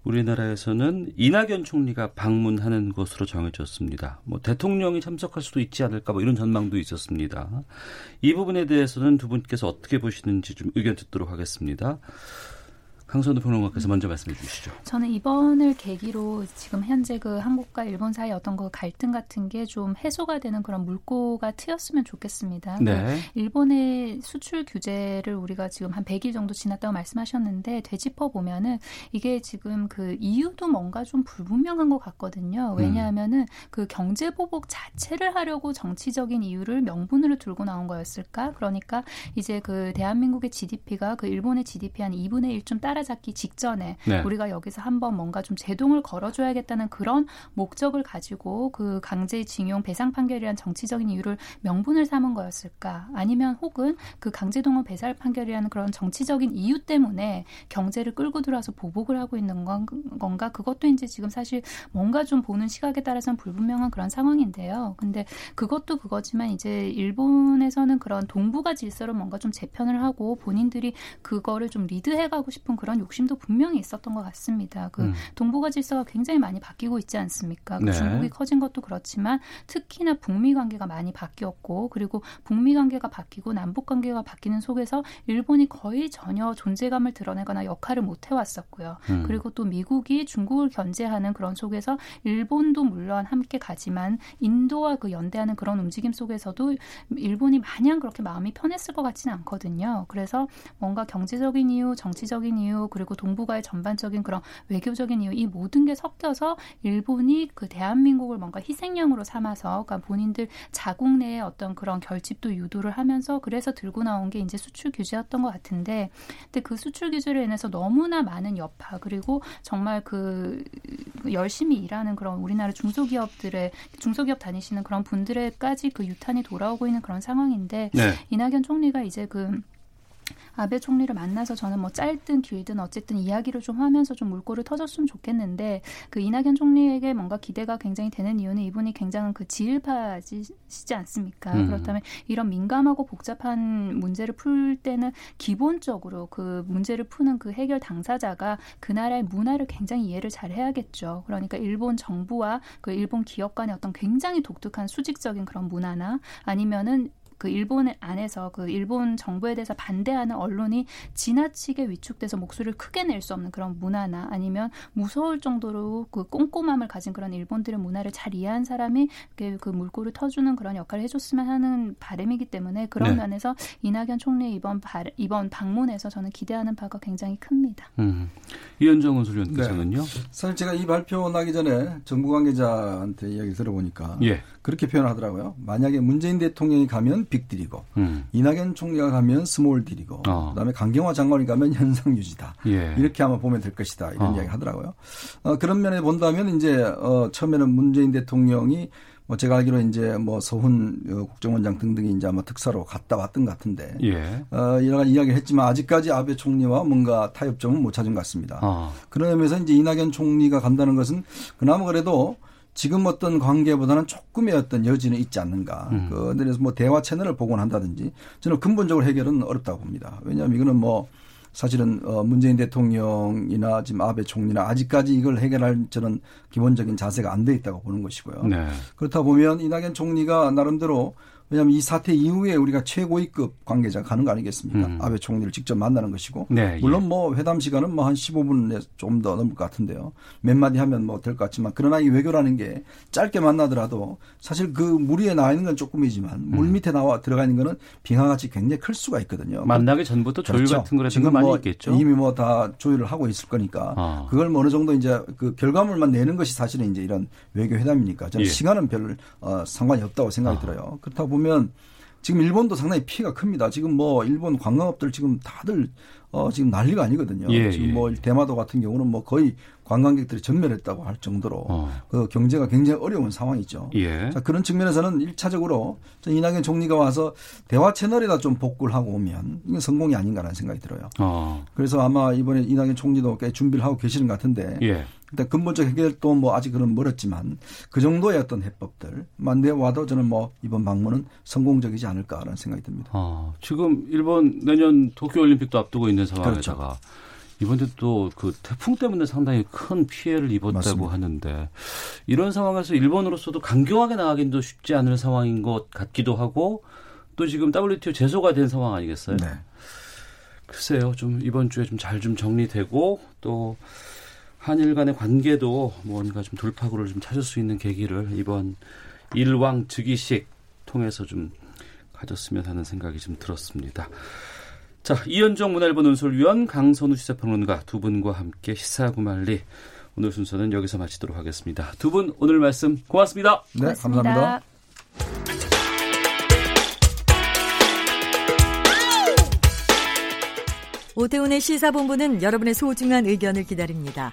우리나라에서는 이낙연 총리가 방문하는 것으로 정해졌습니다. 뭐 대통령이 참석할 수도 있지 않을까 뭐 이런 전망도 있었습니다. 이 부분에 대해서는 두 분께서 어떻게 보시는지 좀 의견 듣도록 하겠습니다. 강선우 평론가께서 먼저 말씀해 주시죠. 저는 이번을 계기로 지금 현재 그 한국과 일본 사이 어떤 그 갈등 같은 게 좀 해소가 되는 그런 물꼬가 트였으면 좋겠습니다. 네. 그러니까 일본의 수출 규제를 우리가 지금 한 100일 정도 지났다고 말씀하셨는데 되짚어 보면은 이게 지금 그 이유도 뭔가 좀 불분명한 것 같거든요. 왜냐하면은 음. 그 경제 보복 자체를 하려고 정치적인 이유를 명분으로 들고 나온 거였을까? 그러니까 이제 그 대한민국의 GDP가 그 일본의 GDP 한 2분의 1 좀 따라 따라잡기 직전에 네. 우리가 여기서 한번 뭔가 좀 제동을 걸어줘야겠다는 그런 목적을 가지고 그 강제징용 배상 판결이란 정치적인 이유를 명분을 삼은 거였을까? 아니면 혹은 그 강제동원 배살 판결이라는 그런 정치적인 이유 때문에 경제를 끌고 들어와서 보복을 하고 있는 건가? 그것도 이제 지금 사실 뭔가 좀 보는 시각에 따라서는 불분명한 그런 상황인데요. 근데 그것도 그거지만 이제 일본에서는 그런 동북아 질서를 뭔가 좀 재편을 하고 본인들이 그거를 좀 리드해가고 싶은 그런 그런 욕심도 분명히 있었던 것 같습니다. 그 음. 동북아 질서가 굉장히 많이 바뀌고 있지 않습니까? 그 네. 중국이 커진 것도 그렇지만 특히나 북미 관계가 많이 바뀌었고 그리고 북미 관계가 바뀌고 남북 관계가 바뀌는 속에서 일본이 거의 전혀 존재감을 드러내거나 역할을 못 해왔었고요. 음. 그리고 또 미국이 중국을 견제하는 그런 속에서 일본도 물론 함께 가지만 인도와 그 연대하는 그런 움직임 속에서도 일본이 마냥 그렇게 마음이 편했을 것 같지는 않거든요. 그래서 뭔가 경제적인 이유, 정치적인 이유 그리고 동북아의 전반적인 그런 외교적인 이유 이 모든 게 섞여서 일본이 그 대한민국을 뭔가 희생양으로 삼아서 그러니까 본인들 자국 내에 어떤 그런 결집도 유도를 하면서 그래서 들고 나온 게 이제 수출 규제였던 것 같은데 근데 그 수출 규제로 인해서 너무나 많은 여파 그리고 정말 그 열심히 일하는 그런 우리나라 중소기업들의 중소기업 다니시는 그런 분들에까지 그 유탄이 돌아오고 있는 그런 상황인데 네. 이낙연 총리가 이제 그 아베 총리를 만나서 저는 뭐 짧든 길든 어쨌든 이야기를 좀 하면서 좀 물꼬를 터졌으면 좋겠는데 그 이낙연 총리에게 뭔가 기대가 굉장히 되는 이유는 이분이 굉장한 그 지일파시지 않습니까? 음. 그렇다면 이런 민감하고 복잡한 문제를 풀 때는 기본적으로 그 문제를 푸는 그 해결 당사자가 그 나라의 문화를 굉장히 이해를 잘 해야겠죠. 그러니까 일본 정부와 그 일본 기업 간의 어떤 굉장히 독특한 수직적인 그런 문화나 아니면은 그 일본 안에서 그 일본 정부에 대해서 반대하는 언론이 지나치게 위축돼서 목소리를 크게 낼 수 없는 그런 문화나 아니면 무서울 정도로 그 꼼꼼함을 가진 그런 일본들의 문화를 잘 이해한 사람이 그 물꼬를 터주는 그런 역할을 해줬으면 하는 바람이기 때문에 그런 네. 면에서 이낙연 총리의 이번 바, 이번 방문에서 저는 기대하는 바가 굉장히 큽니다. 음. 이현정은 소련께서는요? 네. 사실 제가 이 발표 나기 전에 정부 관계자한테 이야기 들어보니까 예. 그렇게 표현하더라고요. 만약에 문재인 대통령이 가면 빅딜이고 음. 이낙연 총리가 가면 스몰딜이고 어. 그다음에 강경화 장관이 가면 현상 유지다. 예. 이렇게 아마 보면 될 것이다. 이런 어. 이야기 하더라고요. 어, 그런 면에 본다면 이제 어, 처음에는 문재인 대통령이 뭐 제가 알기로 이제 뭐 서훈 어, 국정원장 등등이 이제 아마 특사로 갔다 왔던 것 같은데 예. 어, 여러 가지 이야기를 했지만 아직까지 아베 총리와 뭔가 타협점은 못 찾은 것 같습니다. 아. 그런 의미에서 이제 이낙연 총리가 간다는 것은 그나마 그래도 지금 어떤 관계보다는 조금의 어떤 여지는 있지 않는가. 음. 그래서 뭐 대화 채널을 복원한다든지 저는 근본적으로 해결은 어렵다고 봅니다. 왜냐하면 이거는 뭐 사실은 어 문재인 대통령이나 지금 아베 총리나 아직까지 이걸 해결할 저는 기본적인 자세가 안 돼 있다고 보는 것이고요. 네. 그렇다 보면 이낙연 총리가 나름대로 왜냐하면 이 사태 이후에 우리가 최고위급 관계자가 가는 거 아니겠습니까? 음. 아베 총리를 직접 만나는 것이고. 네, 예. 물론 뭐 회담 시간은 뭐 한 15분에 좀 더 넘을 것 같은데요. 몇 마디 하면 뭐 될 것 같지만 그러나 이 외교라는 게 짧게 만나더라도 사실 그물 위에 나와 있는 건 조금이지만 음. 물 밑에 나와 들어가 있는 거는 빙하같이 굉장히 클 수가 있거든요. 만나기 전부터 조율 그렇죠. 같은 거라든가 많이 뭐 있겠죠. 이미 뭐 다 조율을 하고 있을 거니까 아. 그걸 뭐 어느 정도 이제 그 결과물만 내는 것이 사실은 이제 이런 외교 회담이니까 저는 예. 시간은 별 어, 상관이 없다고 생각이 아. 들어요. 그렇다 보면 지금 일본도 상당히 피해가 큽니다. 지금 뭐 일본 관광업들 지금 다들 어 지금 난리가 아니거든요. 예, 지금 예. 뭐 대마도 같은 경우는 뭐 거의 관광객들이 전멸했다고 할 정도로 어. 그 경제가 굉장히 어려운 상황이죠. 예. 자, 그런 측면에서는 일차적으로 이낙연 총리가 와서 대화 채널에다 좀 복구를 하고 오면 이건 성공이 아닌가라는 생각이 들어요. 어. 그래서 아마 이번에 이낙연 총리도 꽤 준비를 하고 계시는 것 같은데 예. 일단 근본적 해결도 뭐 아직은 멀었지만 그 정도의 어떤 해법들 만내 와도 저는 뭐 이번 방문은 성공적이지 않을까라는 생각이 듭니다. 아, 지금 일본 내년 도쿄올림픽도 앞두고 있는 상황에다가 그렇죠. 이번에 또 그 태풍 때문에 상당히 큰 피해를 입었다고 맞습니다. 하는데 이런 상황에서 일본으로서도 강경하게 나가긴도 쉽지 않은 상황인 것 같기도 하고 또 지금 WTO 제소가 된 상황 아니겠어요? 네. 글쎄요, 좀 이번 주에 좀 잘좀 좀 정리되고 또 한일 간의 관계도 뭔가 좀 돌파구를 좀 찾을 수 있는 계기를 이번 일왕 즉위식 통해서 좀 가졌으면 하는 생각이 좀 들었습니다. 자, 이현정 문화일보 논설위원 강선우 시사평론가 두 분과 함께 시사구말리 오늘 순서는 여기서 마치도록 하겠습니다. 두 분 오늘 말씀 고맙습니다. 네, 고맙습니다. 감사합니다. 오태훈의 시사본부는 여러분의 소중한 의견을 기다립니다.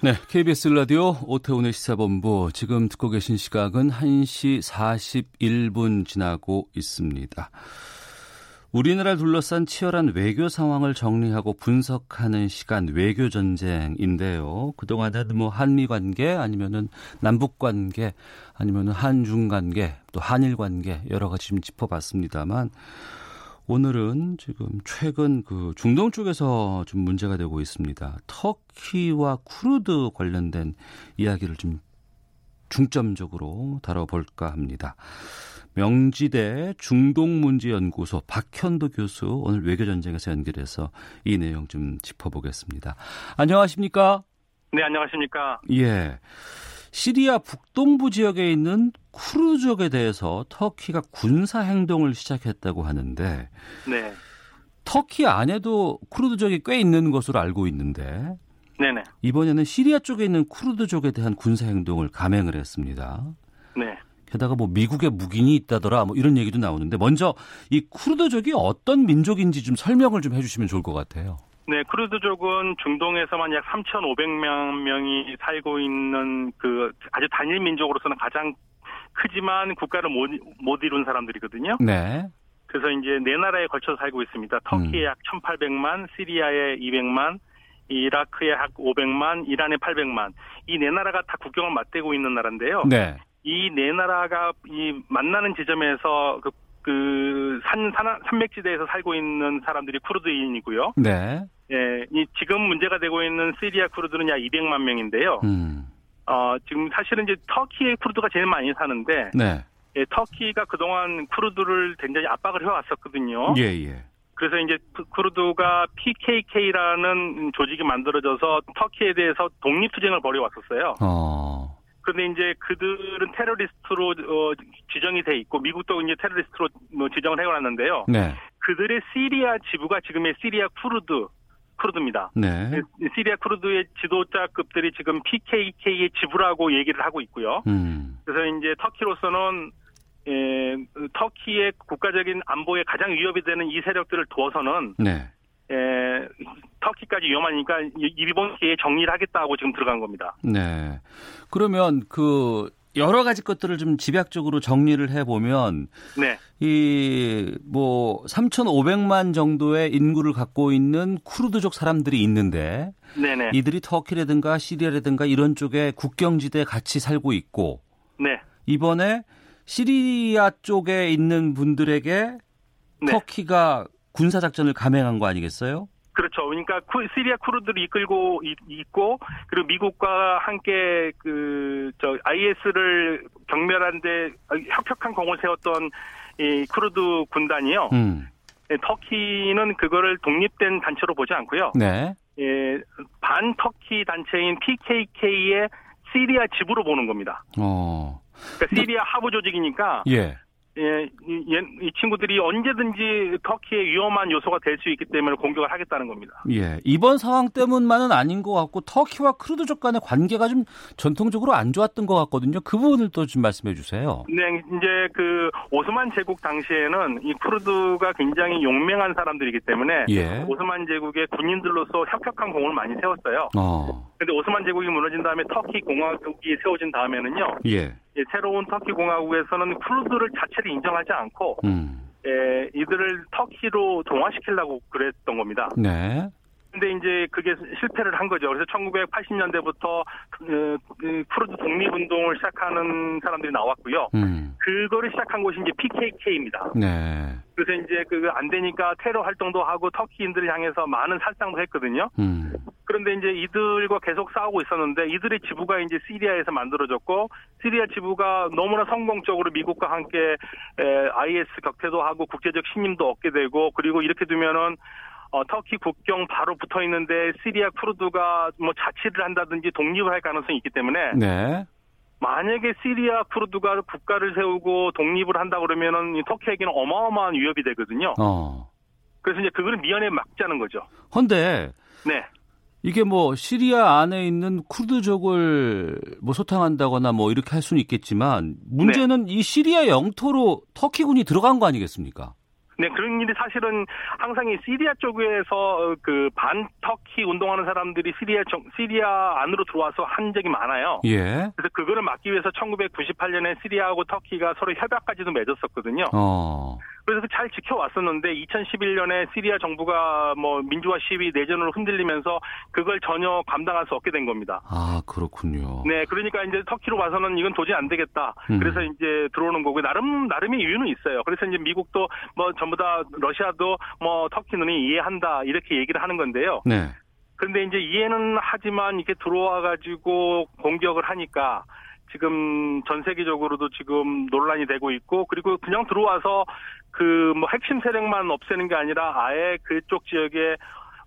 네, KBS 라디오 오태훈의 시사본부 지금 듣고 계신 시각은 1시 41분 지나고 있습니다. 우리나라를 둘러싼 치열한 외교 상황을 정리하고 분석하는 시간 외교 전쟁인데요. 그동안은 뭐 한미 관계 아니면은 남북 관계 아니면은 한중 관계 또 한일 관계 여러 가지 좀 짚어봤습니다만 오늘은 지금 최근 그 중동 쪽에서 좀 문제가 되고 있습니다. 터키와 쿠르드 관련된 이야기를 좀 중점적으로 다뤄볼까 합니다. 명지대 중동문제연구소 박현도 교수 오늘 외교전쟁에서 연결해서 이 내용 좀 짚어보겠습니다. 안녕하십니까? 네, 안녕하십니까? 예. 시리아 북동부 지역에 있는 쿠르족에 대해서 터키가 군사 행동을 시작했다고 하는데 네. 터키 안에도 쿠르드족이 꽤 있는 것으로 알고 있는데 네네. 이번에는 시리아 쪽에 있는 쿠르드족에 대한 군사 행동을 감행을 했습니다. 네. 게다가 뭐 미국의 무기이 있다더라 뭐 이런 얘기도 나오는데 먼저 이 쿠르드족이 어떤 민족인지 좀 설명을 좀 해주시면 좋을 것 같아요. 네, 쿠르드족은 중동에서만 약 3,500명 명이 살고 있는 그 아주 단일 민족으로서는 가장 크지만 국가를 못, 못 이룬 사람들이거든요. 네. 그래서 이제 네 나라에 걸쳐서 살고 있습니다. 터키에 음. 약 1,800만, 시리아에 200만, 이라크에 약 500만, 이란에 800만. 이 네 나라가 다 국경을 맞대고 있는 나라인데요. 네. 이 네 나라가 이 만나는 지점에서 그, 그 산, 산, 산맥지대에서 살고 있는 사람들이 쿠르드인이고요. 네. 예, 이 지금 문제가 되고 있는 시리아 쿠르드는 약 200만 명인데요. 음. 어, 지금 사실은 이제 터키의 쿠르드가 제일 많이 사는데 네. 예, 터키가 그동안 쿠르드를 굉장히 압박을 해왔었거든요. 예, 예. 그래서 이제 쿠르드가 PKK라는 조직이 만들어져서 터키에 대해서 독립투쟁을 벌여왔었어요. 어. 그런데 이제 그들은 테러리스트로 어, 지정이 돼 있고 미국도 이제 테러리스트로 뭐 지정을 해왔는데요. 네. 그들의 시리아 지부가 지금의 시리아 쿠르드 쿠르드입니다. 네. 시리아 쿠르드의 지도자급들이 지금 PKK의 지부라고 얘기를 하고 있고요. 음. 그래서 이제 터키로서는 예, 터키의 국가적인 안보에 가장 위협이 되는 이 세력들을 두어서는 네. 예, 터키까지 위험하니까 일본 기에 정리를 하겠다고 지금 들어간 겁니다. 네. 그러면 그 여러 가지 것들을 좀 집약적으로 정리를 해 보면 네. 이뭐 3,500만 정도의 인구를 갖고 있는 쿠르드족 사람들이 있는데 네네. 이들이 터키라든가 시리아라든가 이런 쪽에 국경지대에 같이 살고 있고 네. 이번에 시리아 쪽에 있는 분들에게 네. 터키가 군사 작전을 감행한 거 아니겠어요? 그렇죠. 그러니까 시리아 쿠르드를 이끌고 있고 그리고 미국과 함께 그 저 IS를 경멸하는데 혁혁한 공을 세웠던 이 쿠르드 군단이요. 음. 예, 터키는 그거를 독립된 단체로 보지 않고요. 네. 예, 반 터키 단체인 PKK의 시리아 지부로 보는 겁니다. 어. 그러니까 시리아 하부 조직이니까 예. 예, 이, 이, 친구들이 언제든지 터키의 위험한 요소가 될 수 있기 때문에 공격을 하겠다는 겁니다. 예, 이번 상황 때문만은 아닌 것 같고 터키와 크루드족 간의 관계가 좀 전통적으로 안 좋았던 것 같거든요. 그 부분을 또 좀 말씀해 주세요. 네, 이제 그 오스만 제국 당시에는 이 쿠르드가 굉장히 용맹한 사람들이기 때문에 예. 오스만 제국의 군인들로서 협력한 공을 많이 세웠어요. 어. 근데 오스만 제국이 무너진 다음에 터키 공화국이 세워진 다음에는요. 예. 새로운 터키 공화국에서는 쿠르드를 자체를 인정하지 않고 음. 예, 이들을 터키로 동화시키려고 그랬던 겁니다. 네. 근데 이제 그게 실패를 한 거죠. 그래서 1980년대부터 그, 그 쿠르드 독립운동을 시작하는 사람들이 나왔고요. 음. 그거를 시작한 곳이 이제 PKK입니다. 네. 그래서 이제 그 안 되니까 테러 활동도 하고 터키인들을 향해서 많은 살상도 했거든요. 음. 그런데 이제 이들과 계속 싸우고 있었는데 이들의 지부가 이제 시리아에서 만들어졌고 시리아 지부가 너무나 성공적으로 미국과 함께 IS 격퇴도 하고 국제적 신임도 얻게 되고 그리고 이렇게 두면은 어, 터키 국경 바로 붙어 있는데 시리아 쿠르드가 뭐 자치를 한다든지 독립을 할 가능성이 있기 때문에 네. 만약에 시리아 쿠르드가 국가를 세우고 독립을 한다 그러면은 터키에게는 어마어마한 위협이 되거든요. 어. 그래서 이제 그거를 미연에 막자는 거죠. 헌데 네. 이게 뭐 시리아 안에 있는 쿠르드족을 뭐 소탕한다거나 뭐 이렇게 할 수는 있겠지만 문제는 네. 이 시리아 영토로 터키군이 들어간 거 아니겠습니까? 네, 그런 일이 사실은 항상 이 시리아 쪽에서 어, 그 반터키 운동하는 사람들이 시리아 정, 시리아 안으로 들어와서 한 적이 많아요. 예. 그래서 그거를 막기 위해서 1998년에 시리아하고 터키가 서로 협약까지도 맺었었거든요. 어. 그래서 잘 지켜왔었는데 2011년에 시리아 정부가 뭐 민주화 시위 내전으로 흔들리면서 그걸 전혀 감당할 수 없게 된 겁니다. 아 그렇군요. 네, 그러니까 이제 터키로 봐서는 이건 도저히 안 되겠다. 음. 그래서 이제 들어오는 거고 나름 나름의 이유는 있어요. 그래서 이제 미국도 뭐 전부 다 러시아도 뭐 터키 눈이 이해한다 이렇게 얘기를 하는 건데요. 네. 그런데 이제 이해는 하지만 이렇게 들어와 가지고 공격을 하니까 지금 전 세계적으로도 지금 논란이 되고 있고 그리고 그냥 들어와서 그 뭐 핵심 세력만 없애는 게 아니라 아예 그쪽 지역에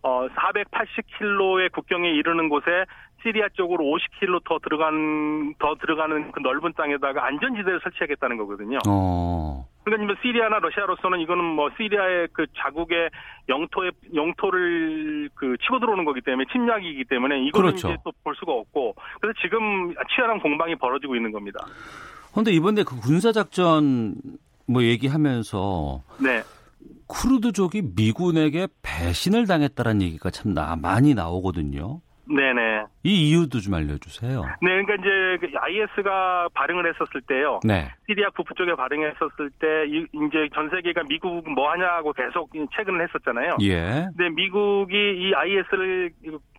어 480킬로의 국경에 이르는 곳에 시리아 쪽으로 50킬로 더 들어간 더 들어가는 그 넓은 땅에다가 안전지대를 설치하겠다는 거거든요. 어. 그러니까 뭐 시리아나 러시아로서는 이거는 뭐 시리아의 그 자국의 영토에 영토를 그 치고 들어오는 거기 때문에 침략이기 때문에 이거는 그렇죠. 이제 또 볼 수가 없고 그래서 지금 치열한 공방이 벌어지고 있는 겁니다. 그런데 이번에 그 군사 작전 뭐 얘기하면서 네. 쿠르드족이 미군에게 배신을 당했다는 얘기가 참 나, 많이 나오거든요. 네네. 이 이유도 좀 알려주세요. 네, 그러니까 이제 IS가 그 발응을 했었을 때요. 네. 시리아 북부 쪽에 발응했었을 때 이제 전 세계가 미국 뭐 하냐고 계속 체근을 했었잖아요. 예. 근데 미국이 이 IS를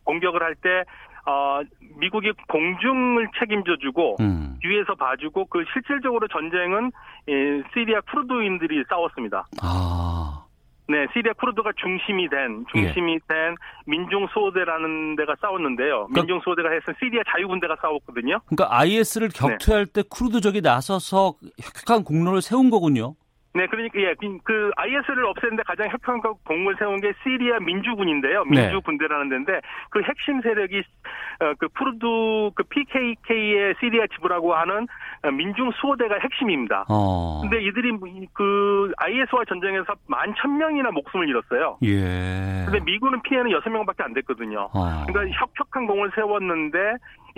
공격을 할 때 어, 미국이 공중을 책임져주고 음. 뒤에서 봐주고 그 실질적으로 전쟁은 예, 시리아 쿠르드인들이 싸웠습니다. 아. 네, 시리아 쿠르드가 중심이 된 중심이 예. 된 민중 수호대라는 데가 싸웠는데요. 그러니까, 민중 수호대가 해서 시리아 자유군대가 싸웠거든요. 그러니까 IS를 네. 격퇴할 네. 때 쿠르드족이 나서서 혁혁한 공로를 세운 거군요. 네, 그러니까 예, 그 IS를 없애는데 가장 혁혁한 공을 세운 게 시리아 민주군인데요. 네. 민주군대라는 데인데 그 핵심 세력이 어, 그 쿠르드 그 PKK의 시리아 지부라고 하는 민중 수호대가 핵심입니다. 어. 근데 이들이 그 IS와 전쟁에서 만 천명이나 목숨을 잃었어요. 예. 근데 미군은 피해는 여섯 명밖에 안 됐거든요. 어. 그러니까 혁혁한 공을 세웠는데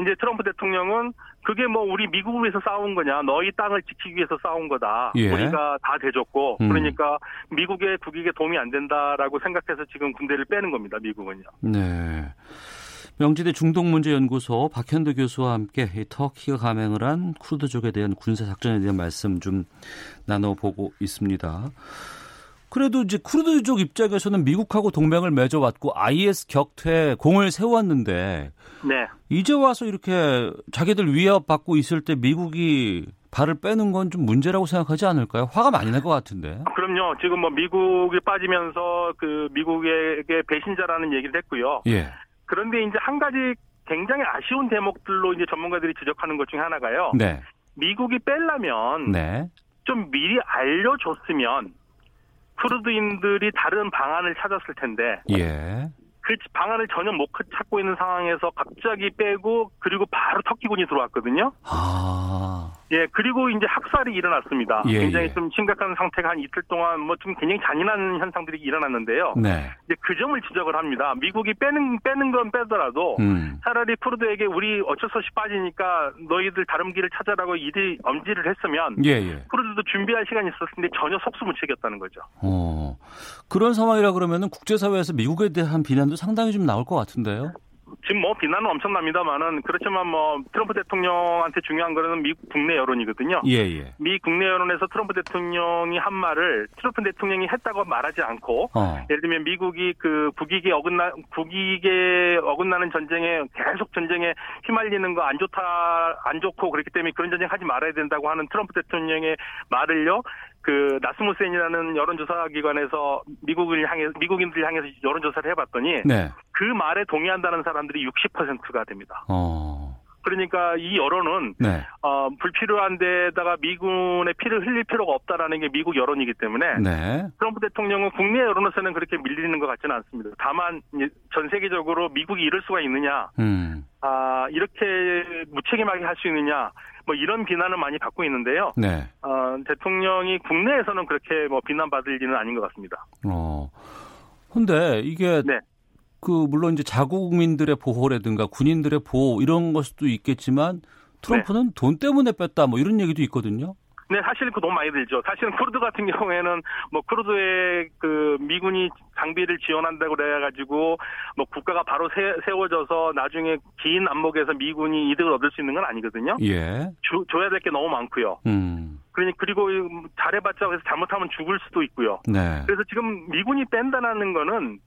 이제 트럼프 대통령은 그게 뭐 우리 미국을 위해서 싸운 거냐 너희 땅을 지키기 위해서 싸운 거다 예. 우리가 다 대줬고 음. 그러니까 미국의 국익에 도움이 안 된다라고 생각해서 지금 군대를 빼는 겁니다 미국은요. 네. 명지대 중동문제연구소 박현도 교수와 함께 이 터키가 감행을 한 쿠르드족에 대한 군사 작전에 대한 말씀 좀 나눠보고 있습니다. 그래도 이제 쿠르드 족 입장에서는 미국하고 동맹을 맺어왔고 IS 격퇴 공을 세웠는데 네. 이제 와서 이렇게 자기들 위협받고 있을 때 미국이 발을 빼는 건 좀 문제라고 생각하지 않을까요? 화가 많이 날 것 같은데. 그럼요. 지금 뭐 미국이 빠지면서 그 미국에게 배신자라는 얘기를 했고요. 예. 그런데 이제 한 가지 굉장히 아쉬운 대목들로 이제 전문가들이 지적하는 것 중에 하나가요. 네. 미국이 뺄라면 네. 좀 미리 알려줬으면 쿠르드인들이 다른 방안을 찾았을 텐데 예. 그 방안을 전혀 못 찾고 있는 상황에서 갑자기 빼고 그리고 바로 터키군이 들어왔거든요. 아. 예, 그리고 이제 학살이 일어났습니다. 예, 굉장히 예. 좀 심각한 상태가 한 이틀 동안 뭐 좀 굉장히 잔인한 현상들이 일어났는데요. 네. 이제 그 점을 지적을 합니다. 미국이 빼는 빼는 건 빼더라도 음. 차라리 프로드에게 우리 어쩔 수 없이 빠지니까 너희들 다른 길을 찾아라고 이리 엄지를 했으면 예, 예. 프로드도 준비할 시간이 있었을 텐데 전혀 속수무책이었다는 거죠. 어. 그런 상황이라 그러면은 국제사회에서 미국에 대한 비난도 상당히 좀 나올 것 같은데요. 지금 뭐 비난은 엄청납니다만은 그렇지만 뭐 트럼프 대통령한테 중요한 거는 미국 국내 여론이거든요. 예, 예. 미 국내 여론에서 트럼프 대통령이 한 말을 트럼프 대통령이 했다고 말하지 않고 어. 예를 들면 미국이 그 국익에 어긋나 국익에 어긋나는 전쟁에 계속 전쟁에 휘말리는 거 안 좋다 안 좋고 그렇기 때문에 그런 전쟁 하지 말아야 된다고 하는 트럼프 대통령의 말을요 그 나스무센이라는 여론조사 기관에서 미국을 향해 미국인들 향해서 여론조사를 해봤더니 네. 그 말에 동의한다는 사람들이 60%가 됩니다. 어. 그러니까 이 여론은 네. 어, 불필요한 데다가 미군의 피를 흘릴 필요가 없다라는 게 미국 여론이기 때문에 네. 트럼프 대통령은 국내 여론에서는 그렇게 밀리는 것 같지는 않습니다. 다만 전 세계적으로 미국이 이럴 수가 있느냐, 음. 아 이렇게 무책임하게 할 수 있느냐 뭐 이런 비난을 많이 받고 있는데요. 네. 어, 대통령이 국내에서는 그렇게 뭐 비난받을 일은 아닌 것 같습니다. 어. 근데 이게 네. 그 물론 이제 자국민들의 보호라든가 군인들의 보호 이런 것도 있겠지만 트럼프는 네. 돈 때문에 뺐다 뭐 이런 얘기도 있거든요. 네, 사실 그 돈 많이 들죠. 사실은 쿠르드 같은 경우에는 뭐 쿠르드의 그 미군이 장비를 지원한다고 그래가지고 뭐 국가가 바로 세, 세워져서 나중에 긴 안목에서 미군이 이득을 얻을 수 있는 건 아니거든요. 예. 주, 줘야 될 게 너무 많고요. 음. 그러니 그리고 잘해봤자 그래서 잘못하면 죽을 수도 있고요. 네. 그래서 지금 미군이 뺀다는 거는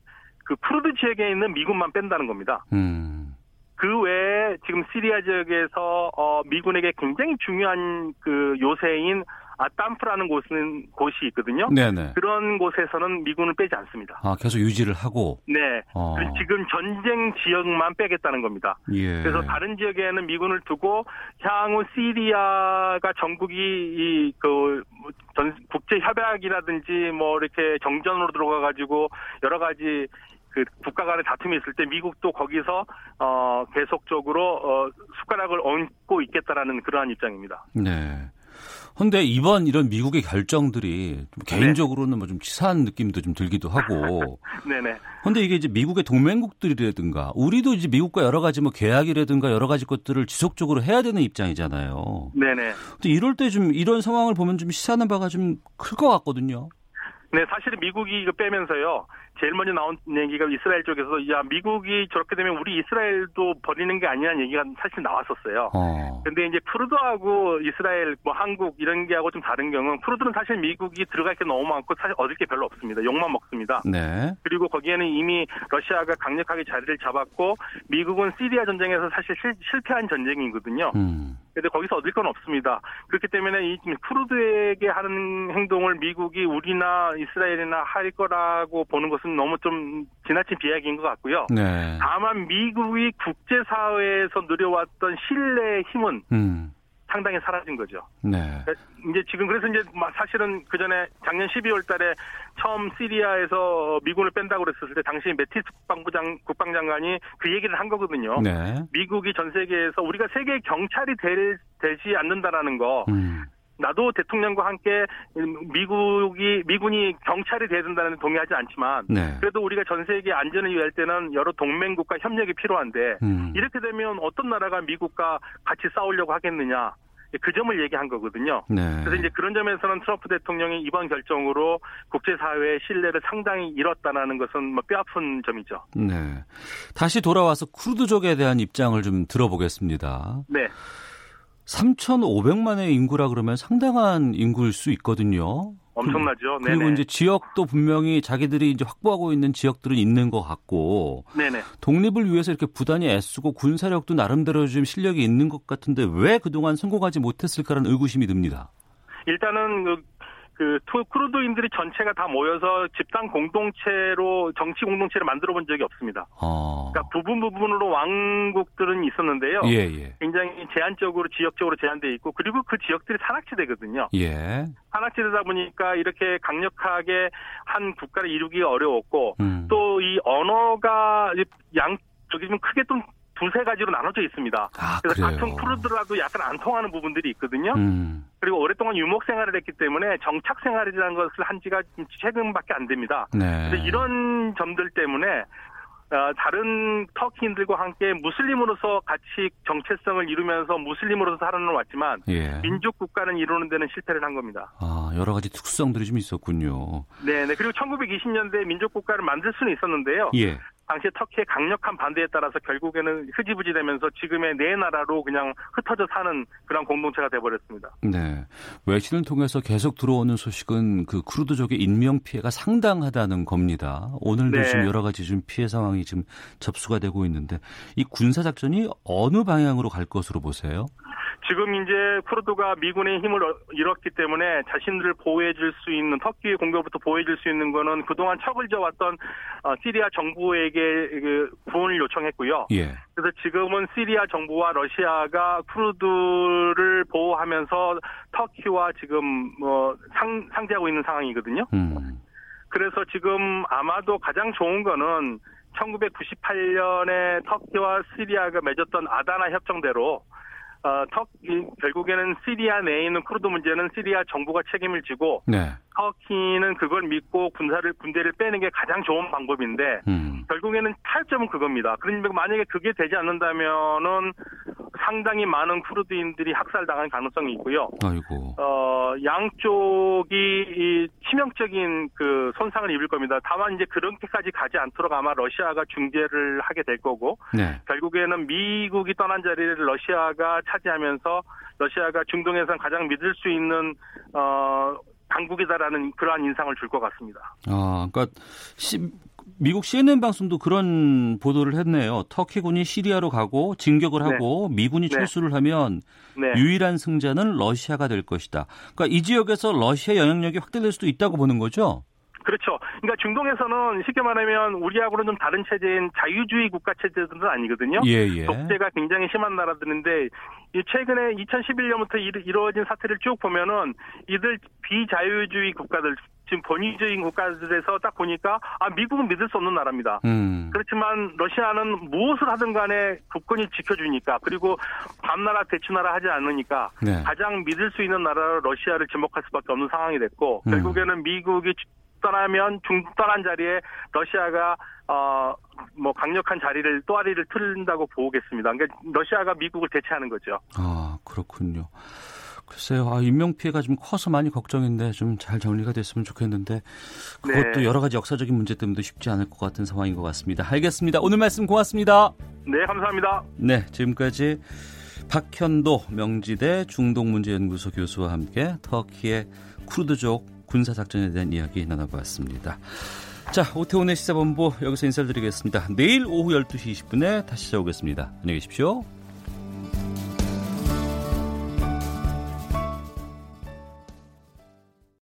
그 쿠르드 지역에 있는 미군만 뺀다는 겁니다. 음. 그 외에 지금 시리아 지역에서 어 미군에게 굉장히 중요한 그 요새인 아땀프라는 곳은 곳이 있거든요. 네네. 그런 곳에서는 미군을 빼지 않습니다. 아 계속 유지를 하고. 네. 어. 지금 전쟁 지역만 빼겠다는 겁니다. 예. 그래서 다른 지역에는 미군을 두고 향후 시리아가 전국이 이그 국제 협약이라든지 뭐 이렇게 정전으로 들어가 가지고 여러 가지 그 국가 간의 다툼이 있을 때 미국도 거기서 어 계속적으로 어 숟가락을 얹고 있겠다라는 그러한 입장입니다. 네. 근데 이번 이런 미국의 결정들이 좀 네. 개인적으로는 뭐 좀 치사한 느낌도 좀 들기도 하고. 네네. 근데 이게 이제 미국의 동맹국들이라든가 우리도 이제 미국과 여러 가지 뭐 계약이라든가 여러 가지 것들을 지속적으로 해야 되는 입장이잖아요. 네네. 근데 이럴 때 좀 이런 상황을 보면 좀 시사하는 바가 좀 클 것 같거든요. 네, 사실은 미국이 이거 빼면서요. 제일 먼저 나온 얘기가 이스라엘 쪽에서 야 미국이 저렇게 되면 우리 이스라엘도 버리는 게 아니라는 얘기가 사실 나왔었어요. 어. 근데 이제 푸르드하고 이스라엘 뭐 한국 이런 게하고 좀 다른 경우는 푸르드는 사실 미국이 들어갈 게 너무 많고 사실 얻을 게 별로 없습니다. 욕만 먹습니다. 네. 그리고 거기에는 이미 러시아가 강력하게 자리를 잡았고 미국은 시리아 전쟁에서 사실 실, 패한 전쟁이거든요. 음. 근데 거기서 얻을 건 없습니다. 그렇기 때문에 이 쿠르드에게 하는 행동을 미국이 우리나 이스라엘이나 할 거라고 보는 것은 너무 좀 지나친 비약인 것 같고요. 네. 다만 미국이 국제사회에서 누려왔던 신뢰의 힘은 음. 상당히 사라진 거죠. 네. 이제 지금 그래서 이제 사실은 그 전에 작년 12월 달에 처음 시리아에서 미군을 뺀다고 그랬었을 때 당시 메티스 국방부장 국방장관이 그 얘기를 한 거거든요. 네. 미국이 전 세계에서 우리가 세계 경찰이 될, 되지 않는다라는 거. 음. 나도 대통령과 함께 미국이 미군이 경찰이 돼야 된다는 데 동의하지 않지만 네. 그래도 우리가 전 세계 안전을 위할 때는 여러 동맹국과 협력이 필요한데 음. 이렇게 되면 어떤 나라가 미국과 같이 싸우려고 하겠느냐 그 점을 얘기한 거거든요. 네. 그래서 이제 그런 점에서는 트럼프 대통령이 이번 결정으로 국제사회의 신뢰를 상당히 잃었다는 것은 뭐 뼈아픈 점이죠. 네. 다시 돌아와서 쿠르드족에 대한 입장을 좀 들어보겠습니다. 네. 3,500만 의 인구라 그러면 상당한 인구일 수 있거든요. 엄청나죠. 그리고 네네. 이제 지역도 분명히 자기들이 이제 확보하고 있는 지역들은 있는 것 같고. 네네. 독립을 위해서 이렇게 부단히 애쓰고 군사력도 나름대로 좀 실력이 있는 것 같은데 왜 그동안 성공하지 못했을까라는 의구심이 듭니다. 일단은 그 그 쿠르드인들이 전체가 다 모여서 집단 공동체로 정치 공동체를 만들어 본 적이 없습니다. 어. 그러니까 부분 부분으로 왕국들은 있었는데요. 예, 예. 굉장히 제한적으로 지역적으로 제한돼 있고 그리고 그 지역들이 산악지대거든요. 예. 산악지대다 보니까 이렇게 강력하게 한 국가를 이루기가 어려웠고 음. 또이 언어가 양 저기 좀 크게 좀 두세 가지로 나눠져 있습니다. 아, 그래서 그래요? 같은 프로들라도 약간 안 통하는 부분들이 있거든요. 음. 그리고 오랫동안 유목 생활을 했기 때문에 정착 생활이라는 것을 한 지가 최근밖에 안 됩니다. 네. 그래서 이런 점들 때문에 어, 다른 터키인들과 함께 무슬림으로서 같이 정체성을 이루면서 무슬림으로서 살아왔지만 예. 민족 국가는 이루는 데는 실패를 한 겁니다. 아 여러 가지 특수성들이 좀 있었군요. 네, 네. 그리고 1920년대 민족 국가를 만들 수는 있었는데요. 예. 당시 터키의 강력한 반대에 따라서 결국에는 흐지부지 되면서 지금의 네 나라로 그냥 흩어져 사는 그런 공동체가 돼버렸습니다. 네. 외신을 통해서 계속 들어오는 소식은 그 쿠르드족의 인명 피해가 상당하다는 겁니다. 오늘도 네. 지금 여러 가지 좀 피해 상황이 지금 접수가 되고 있는데 이 군사 작전이 어느 방향으로 갈 것으로 보세요? 지금 이제 쿠르드가 미군의 힘을 잃었기 때문에 자신들을 보호해줄 수 있는 터키의 공격부터 보호해줄 수 있는 거는 그동안 척을 지어왔던 어, 시리아 정부에게 그 구원을 요청했고요. 예. 그래서 지금은 시리아 정부와 러시아가 쿠르드를 보호하면서 터키와 지금 뭐 상, 상대하고 있는 상황이거든요. 음. 그래서 지금 아마도 가장 좋은 거는 1998년에 터키와 시리아가 맺었던 아다나 협정대로 어, 터 결국에는 시리아 내에 있는 쿠르드 문제는 시리아 정부가 책임을 지고 네. 터키는 그걸 믿고 군사를 군대를 빼는 게 가장 좋은 방법인데 음. 결국에는 탈점은 그겁니다. 그러니까 만약에 그게 되지 않는다면은 상당히 많은 쿠르드인들이 학살당할 가능성이 있고요. 아이고. 어, 양쪽이 이 치명적인 그 손상을 입을 겁니다. 다만 이제 그렇게까지 가지 않도록 아마 러시아가 중재를 하게 될 거고 네. 결국에는 미국이 떠난 자리를 러시아가 차지하면서 러시아가 중동에서 가장 믿을 수 있는 어 강국이다라는 그러한 인상을 줄 것 같습니다. 아, 그러니까 시, 미국 CNN 방송도 그런 보도를 했네요. 터키군이 시리아로 가고 진격을 하고 네. 미군이 철수를 하면 네. 유일한 승자는 러시아가 될 것이다. 그러니까 이 지역에서 러시아 영향력이 확대될 수도 있다고 보는 거죠. 그렇죠. 그러니까 중동에서는 쉽게 말하면 우리하고는 좀 다른 체제인 자유주의 국가 체제들은 아니거든요. 예, 예. 독재가 굉장히 심한 나라들인데 최근에 2011년부터 이루어진 사태를 쭉 보면은 이들 비자유주의 국가들 지금 권위주의 국가들에서 딱 보니까 아 미국은 믿을 수 없는 나라입니다. 음. 그렇지만 러시아는 무엇을 하든 간에 국권이 지켜주니까 그리고 밤나라 대추나라 하지 않으니까 네. 가장 믿을 수 있는 나라로 러시아를 지목할 수밖에 없는 상황이 됐고 음. 결국에는 미국이 떠나면 중 떠난 자리에 러시아가 어 뭐 강력한 자리를 또아리를 틀린다고 보겠습니다. 그러니까 러시아가 미국을 대체하는 거죠. 아 그렇군요. 글쎄요, 아, 인명 피해가 좀 커서 많이 걱정인데 좀 잘 정리가 됐으면 좋겠는데 그것도 네. 여러 가지 역사적인 문제 때문에 쉽지 않을 것 같은 상황인 것 같습니다. 알겠습니다. 오늘 말씀 고맙습니다. 네, 감사합니다. 네, 지금까지 박현도 명지대 중동문제연구소 교수와 함께 터키의 쿠르드족 군사작전에 대한 이야기 나눠봤습니다. 자, 오태훈의 시사본부 여기서 인사를 드리겠습니다. 내일 오후 12시 20분에 다시 찾아오겠습니다. 안녕히 계십시오.